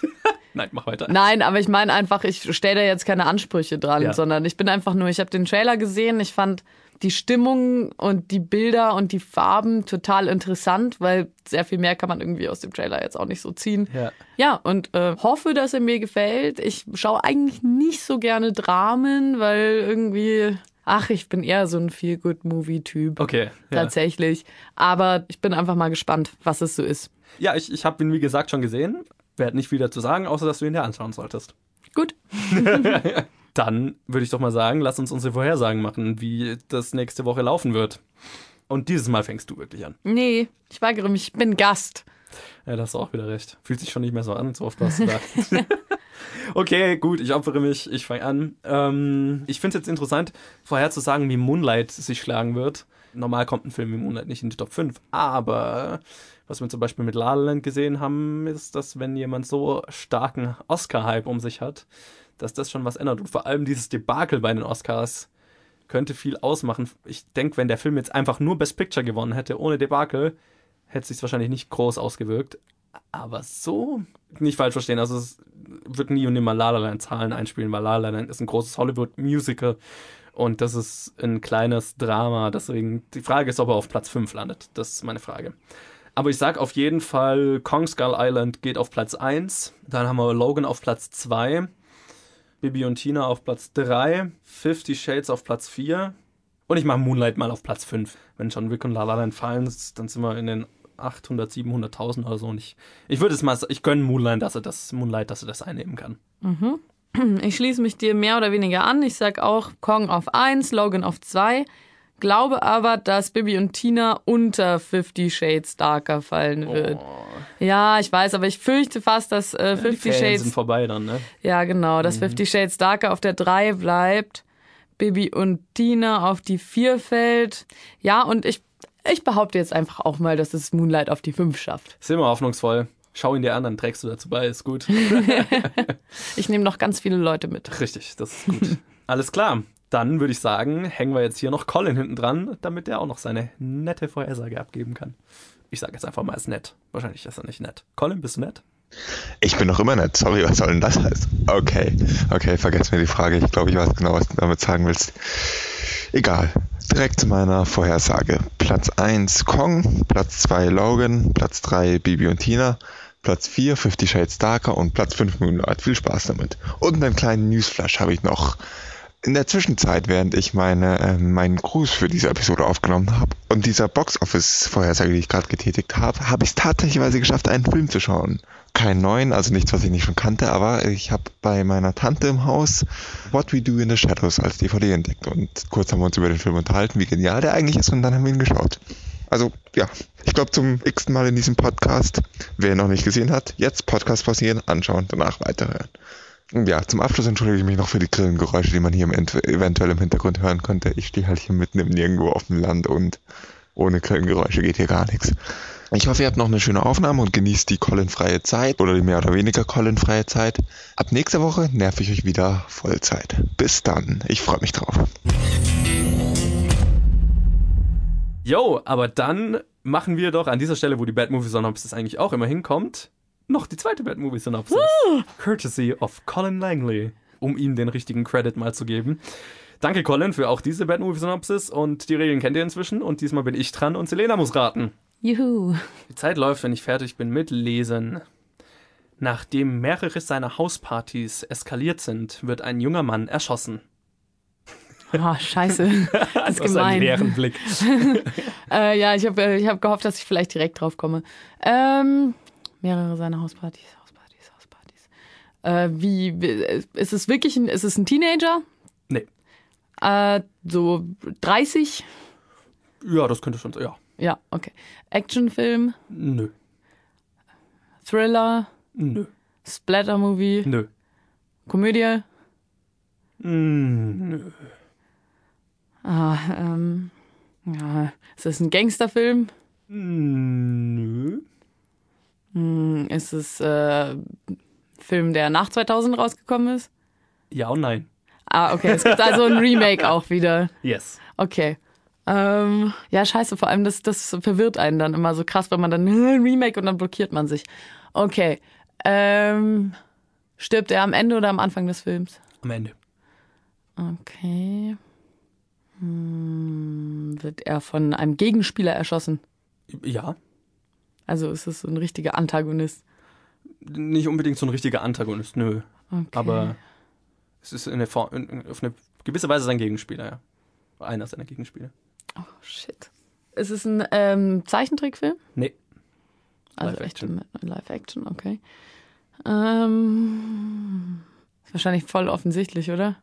Nein, mach weiter.
Nein, aber ich meine einfach, ich stelle da jetzt keine Ansprüche dran,
Ja.
sondern ich bin einfach nur, ich habe den Trailer gesehen, ich fand die Stimmung und die Bilder und die Farben total interessant, weil sehr viel mehr kann man irgendwie aus dem Trailer jetzt auch nicht so ziehen.
Ja.
Ja, und äh, hoffe, dass er mir gefällt. Ich schaue eigentlich nicht so gerne Dramen, weil irgendwie, ach, ich bin eher so ein Feel-Good-Movie-Typ.
Okay. Ja,
Tatsächlich. Aber ich bin einfach mal gespannt, was es so ist.
ja ich, ich habe ihn, wie gesagt, schon gesehen. Werde nicht viel dazu sagen, außer dass du ihn dir anschauen solltest.
Gut.
Dann würde ich doch mal sagen, lass uns unsere Vorhersagen machen, wie das nächste Woche laufen wird. Und dieses Mal fängst du wirklich an.
Nee, ich weigere mich, ich bin Gast.
Ja, da hast du auch wieder recht. Fühlt sich schon nicht mehr so an, so oft warst du da. okay, gut, ich opfere mich, ich fange an. Ähm, ich finde es jetzt interessant, vorherzusagen, wie Moonlight sich schlagen wird. Normal kommt ein Film wie Moonlight nicht in die Top 5, aber was wir zum Beispiel mit La La Land gesehen haben, ist, dass wenn jemand so starken Oscar-Hype um sich hat, dass das schon was ändert. Und vor allem dieses Debakel bei den Oscars könnte viel ausmachen. Ich denke, wenn der Film jetzt einfach nur Best Picture gewonnen hätte, ohne Debakel, hätte sich wahrscheinlich nicht groß ausgewirkt. Aber so, nicht falsch verstehen, also es wird nie und nimmer La La Land Zahlen einspielen, weil La La Land ist ein großes Hollywood-Musical und das ist ein kleines Drama. Deswegen, die Frage ist, ob er auf Platz 5 landet. Das ist meine Frage. Aber ich sag auf jeden Fall, Kong Skull Island geht auf Platz 1. Dann haben wir Logan auf Platz 2. Bibi und Tina auf Platz 3. Fifty Shades auf Platz 4. Und ich mache Moonlight mal auf Platz 5. Wenn John Wick und La La Land fallen, dann sind wir in den 800, 700.000 oder so. Und ich, ich würde es mal, ich gönne Moonlight, dass er das, Moonlight, dass er das einnehmen kann.
Ich schließe mich dir mehr oder weniger an. Ich sag auch Kong auf 1, Logan auf 2. Glaube aber, dass Bibi und Tina unter Fifty Shades Darker fallen wird. Ja, ich weiß, aber ich fürchte fast, dass äh,
Die
Fifty
Ferien
Shades
sind vorbei dann, ne?
Ja, genau, dass Fifty Shades Darker auf der 3 bleibt, Bibi und Tina auf die 4 fällt. Ja, und ich, ich behaupte jetzt einfach auch mal, dass es Moonlight auf die 5 schafft.
Ist immer hoffnungsvoll. Schau ihn dir an, dann trägst du dazu bei, ist gut.
Ich nehme noch ganz viele Leute mit.
Richtig, das ist gut. Alles klar. Dann würde ich sagen, hängen wir jetzt hier noch Colin hinten dran, damit er auch noch seine nette Vorhersage abgeben kann. Ich sage jetzt einfach mal, ist nett. Wahrscheinlich ist er nicht nett. Colin, bist du nett?
Ich bin noch immer nett. Sorry, was soll denn das heißen? Okay, okay, vergesst mir die Frage. Ich glaube, ich weiß genau, was du damit sagen willst. Egal. Direkt zu meiner Vorhersage. Platz 1 Kong, Platz 2 Logan, Platz 3 Bibi und Tina, Platz 4 Fifty Shades Darker und Platz 5 Moonlight. Viel Spaß damit. Und einen kleinen Newsflash habe ich noch. In der Zwischenzeit, während ich meine, äh, meinen Gruß für diese Episode aufgenommen habe und dieser Box-Office-Vorhersage, die ich gerade getätigt habe, habe ich es tatsächlich geschafft, einen Film zu schauen. Keinen neuen, also nichts, was ich nicht schon kannte, aber ich habe bei meiner Tante im Haus What We Do in the Shadows als DVD entdeckt und kurz haben wir uns über den Film unterhalten, wie genial der eigentlich ist und dann haben wir ihn geschaut. Also ja, ich glaube zum x-ten Mal in diesem Podcast, wer ihn noch nicht gesehen hat, jetzt Podcast passieren, anschauen, danach weiterhören. Und ja, zum Abschluss entschuldige ich mich noch für die Grillengeräusche, die man hier im Ent- eventuell im Hintergrund hören könnte. Ich stehe halt hier mitten im Nirgendwo auf dem Land und ohne Grillengeräusche geht hier gar nichts. Ich hoffe, ihr habt noch eine schöne Aufnahme und genießt die Colin-freie Zeit oder die mehr oder weniger Colin-freie Zeit. Ab nächster Woche nerv ich euch wieder Vollzeit. Bis dann. Ich freue mich drauf.
Jo, aber dann machen wir doch an dieser Stelle, wo die Bad Movie Synopsis eigentlich auch immer hinkommt, noch die zweite Bad Movie Synopsis. Courtesy of Colin Langley, um ihm den richtigen Credit mal zu geben. Danke, Colin, für auch diese Bad Movie Synopsis und die Regeln kennt ihr inzwischen und diesmal bin ich dran und Selena muss raten.
Juhu.
Die Zeit läuft, wenn ich fertig bin mit Lesen. Nachdem mehrere seiner Hauspartys eskaliert sind, wird ein junger Mann erschossen.
Oh, scheiße. Das ist
hast einen
gemein.
leeren Blick.
Äh, ja, ich habe ich hab gehofft, dass ich vielleicht direkt drauf komme. Ähm, mehrere seiner Hauspartys, Hauspartys, Hauspartys. Äh, wie, wie- ist es wirklich ein, ist es ein Teenager?
Nee.
Äh, so 30?
Ja, das könnte schon sein. Ja.
Ja, okay. Actionfilm,
Nö.
Thriller,
Nö.
Splatter-Movie,
Nö.
Komödie.
Mm, Nö.
Ah, ähm, ja, ist es ein Gangsterfilm?
Nö.
Hm, ist es äh, ein Film, der nach 2000 rausgekommen ist?
Ja und nein.
Ah, okay. Es gibt also ein Remake auch wieder.
Yes.
Okay. Ähm, ja, scheiße, vor allem das, das verwirrt einen dann immer so krass, wenn man dann ein Remake und dann blockiert man sich. Okay. Ähm, stirbt er am Ende oder am Anfang des Films?
Am Ende.
Okay. Hm, wird er von einem Gegenspieler erschossen?
Ja.
Also ist es so ein richtiger Antagonist?
Nicht unbedingt so ein richtiger Antagonist, nö.
Okay.
Aber es ist in der Form, in, auf eine gewisse Weise sein Gegenspieler, ja. Einer seiner Gegenspieler.
Oh, shit. Ist es ein ähm, Zeichentrickfilm?
Nee.
Also
Live-Action.
Live-Action, okay. Ähm, ist wahrscheinlich voll offensichtlich, oder?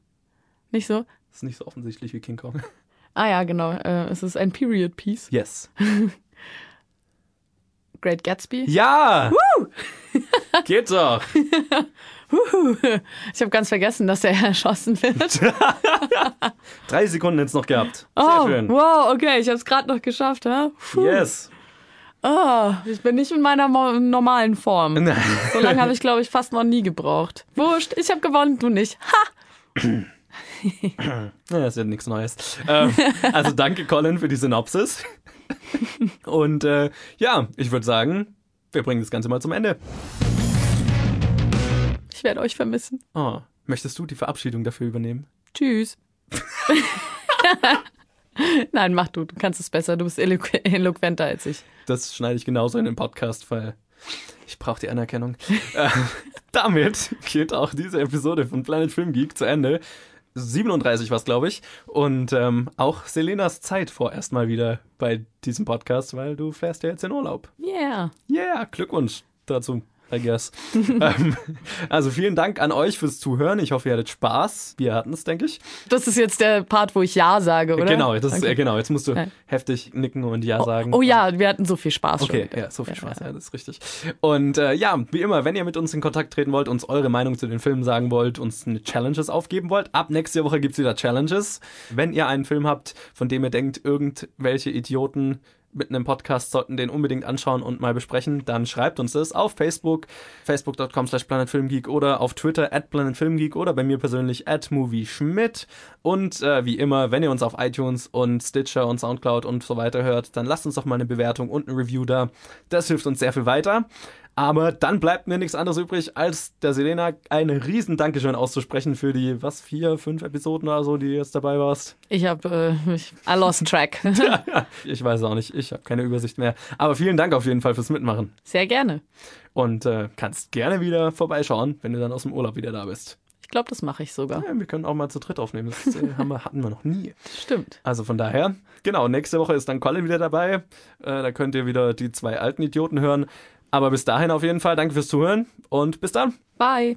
Nicht so?
Ist nicht so offensichtlich wie King Kong.
Ah ja, genau. Äh, es ist ein Period Piece.
Yes.
Great Gatsby.
Ja! Geht doch.
Ich habe ganz vergessen, dass er erschossen wird.
Drei Sekunden jetzt noch gehabt. Sehr
oh,
schön.
wow, okay, ich habe es gerade noch geschafft. Hä? Puh.
Yes.
Oh, ich bin nicht in meiner normalen Form.
Nein.
So lange habe ich, glaube ich, fast noch nie gebraucht. Wurscht, ich habe gewonnen, du nicht. Ha!
Ja, das ist ja nichts Neues. Ähm, also danke, Colin, für die Synopsis. Und äh, ja, ich würde sagen, wir bringen das Ganze mal zum Ende.
Ich werde euch vermissen.
Oh, möchtest du die Verabschiedung dafür übernehmen?
Tschüss. Nein, mach du. Du kannst es besser. Du bist eloqu eloquenter als ich.
Das schneide ich genauso in den Podcast, weil ich brauche die Anerkennung. äh, damit geht auch diese Episode von Planet Film Geek zu Ende. 37 war es, glaube ich. Und ähm, auch Selenas Zeit vorerst mal wieder bei diesem Podcast, weil du fährst ja jetzt in Urlaub.
Yeah.
Yeah, Glückwunsch dazu. I guess. ähm, also vielen Dank an euch fürs Zuhören. Ich hoffe, ihr hattet Spaß. Wir hatten es, denke ich.
Das ist jetzt der Part, wo ich Ja sage, oder?
Genau, das ist,
Okay.
äh, genau. Jetzt musst du
Ja.
heftig nicken und Ja sagen.
Oh ja, wir hatten so viel Spaß
Okay,
schon.
ja, so viel Spaß, ja, das ist richtig. Und äh, ja, wie immer, wenn ihr mit uns in Kontakt treten wollt, uns eure Meinung zu den Filmen sagen wollt, uns eine Challenges aufgeben wollt, ab nächste Woche gibt's wieder Challenges. Wenn ihr einen Film habt, von dem ihr denkt, irgendwelche Idioten mit einem Podcast sollten den unbedingt anschauen und mal besprechen, dann schreibt uns das auf Facebook, facebook.com slash planetfilmgeek oder auf Twitter at planetfilmgeek oder bei mir persönlich at movieschmidt. Und äh, wie immer, wenn ihr uns auf iTunes und Stitcher und Soundcloud und so weiter hört, dann lasst uns doch mal eine Bewertung und ein Review da. Das hilft uns sehr viel weiter. Aber dann bleibt mir nichts anderes übrig, als der Selena ein riesen Dankeschön auszusprechen für die, was, vier, fünf Episoden oder so, die du jetzt dabei warst.
Ich habe, äh, ich, I lost track.
Ich weiß auch nicht, ich habe keine Übersicht mehr. Aber vielen Dank auf jeden Fall fürs Mitmachen.
Sehr gerne.
Und äh, kannst gerne wieder vorbeischauen, wenn du dann aus dem Urlaub wieder da bist.
Ich glaube, das mache ich sogar.
Ja, wir können auch mal zu dritt aufnehmen. Das äh, haben wir, hatten wir noch nie.
Stimmt.
Also von daher, genau, nächste Woche ist dann Colin wieder dabei. Äh, da könnt ihr wieder die zwei alten Idioten hören. Aber bis dahin auf jeden Fall, danke fürs Zuhören und bis dann.
Bye.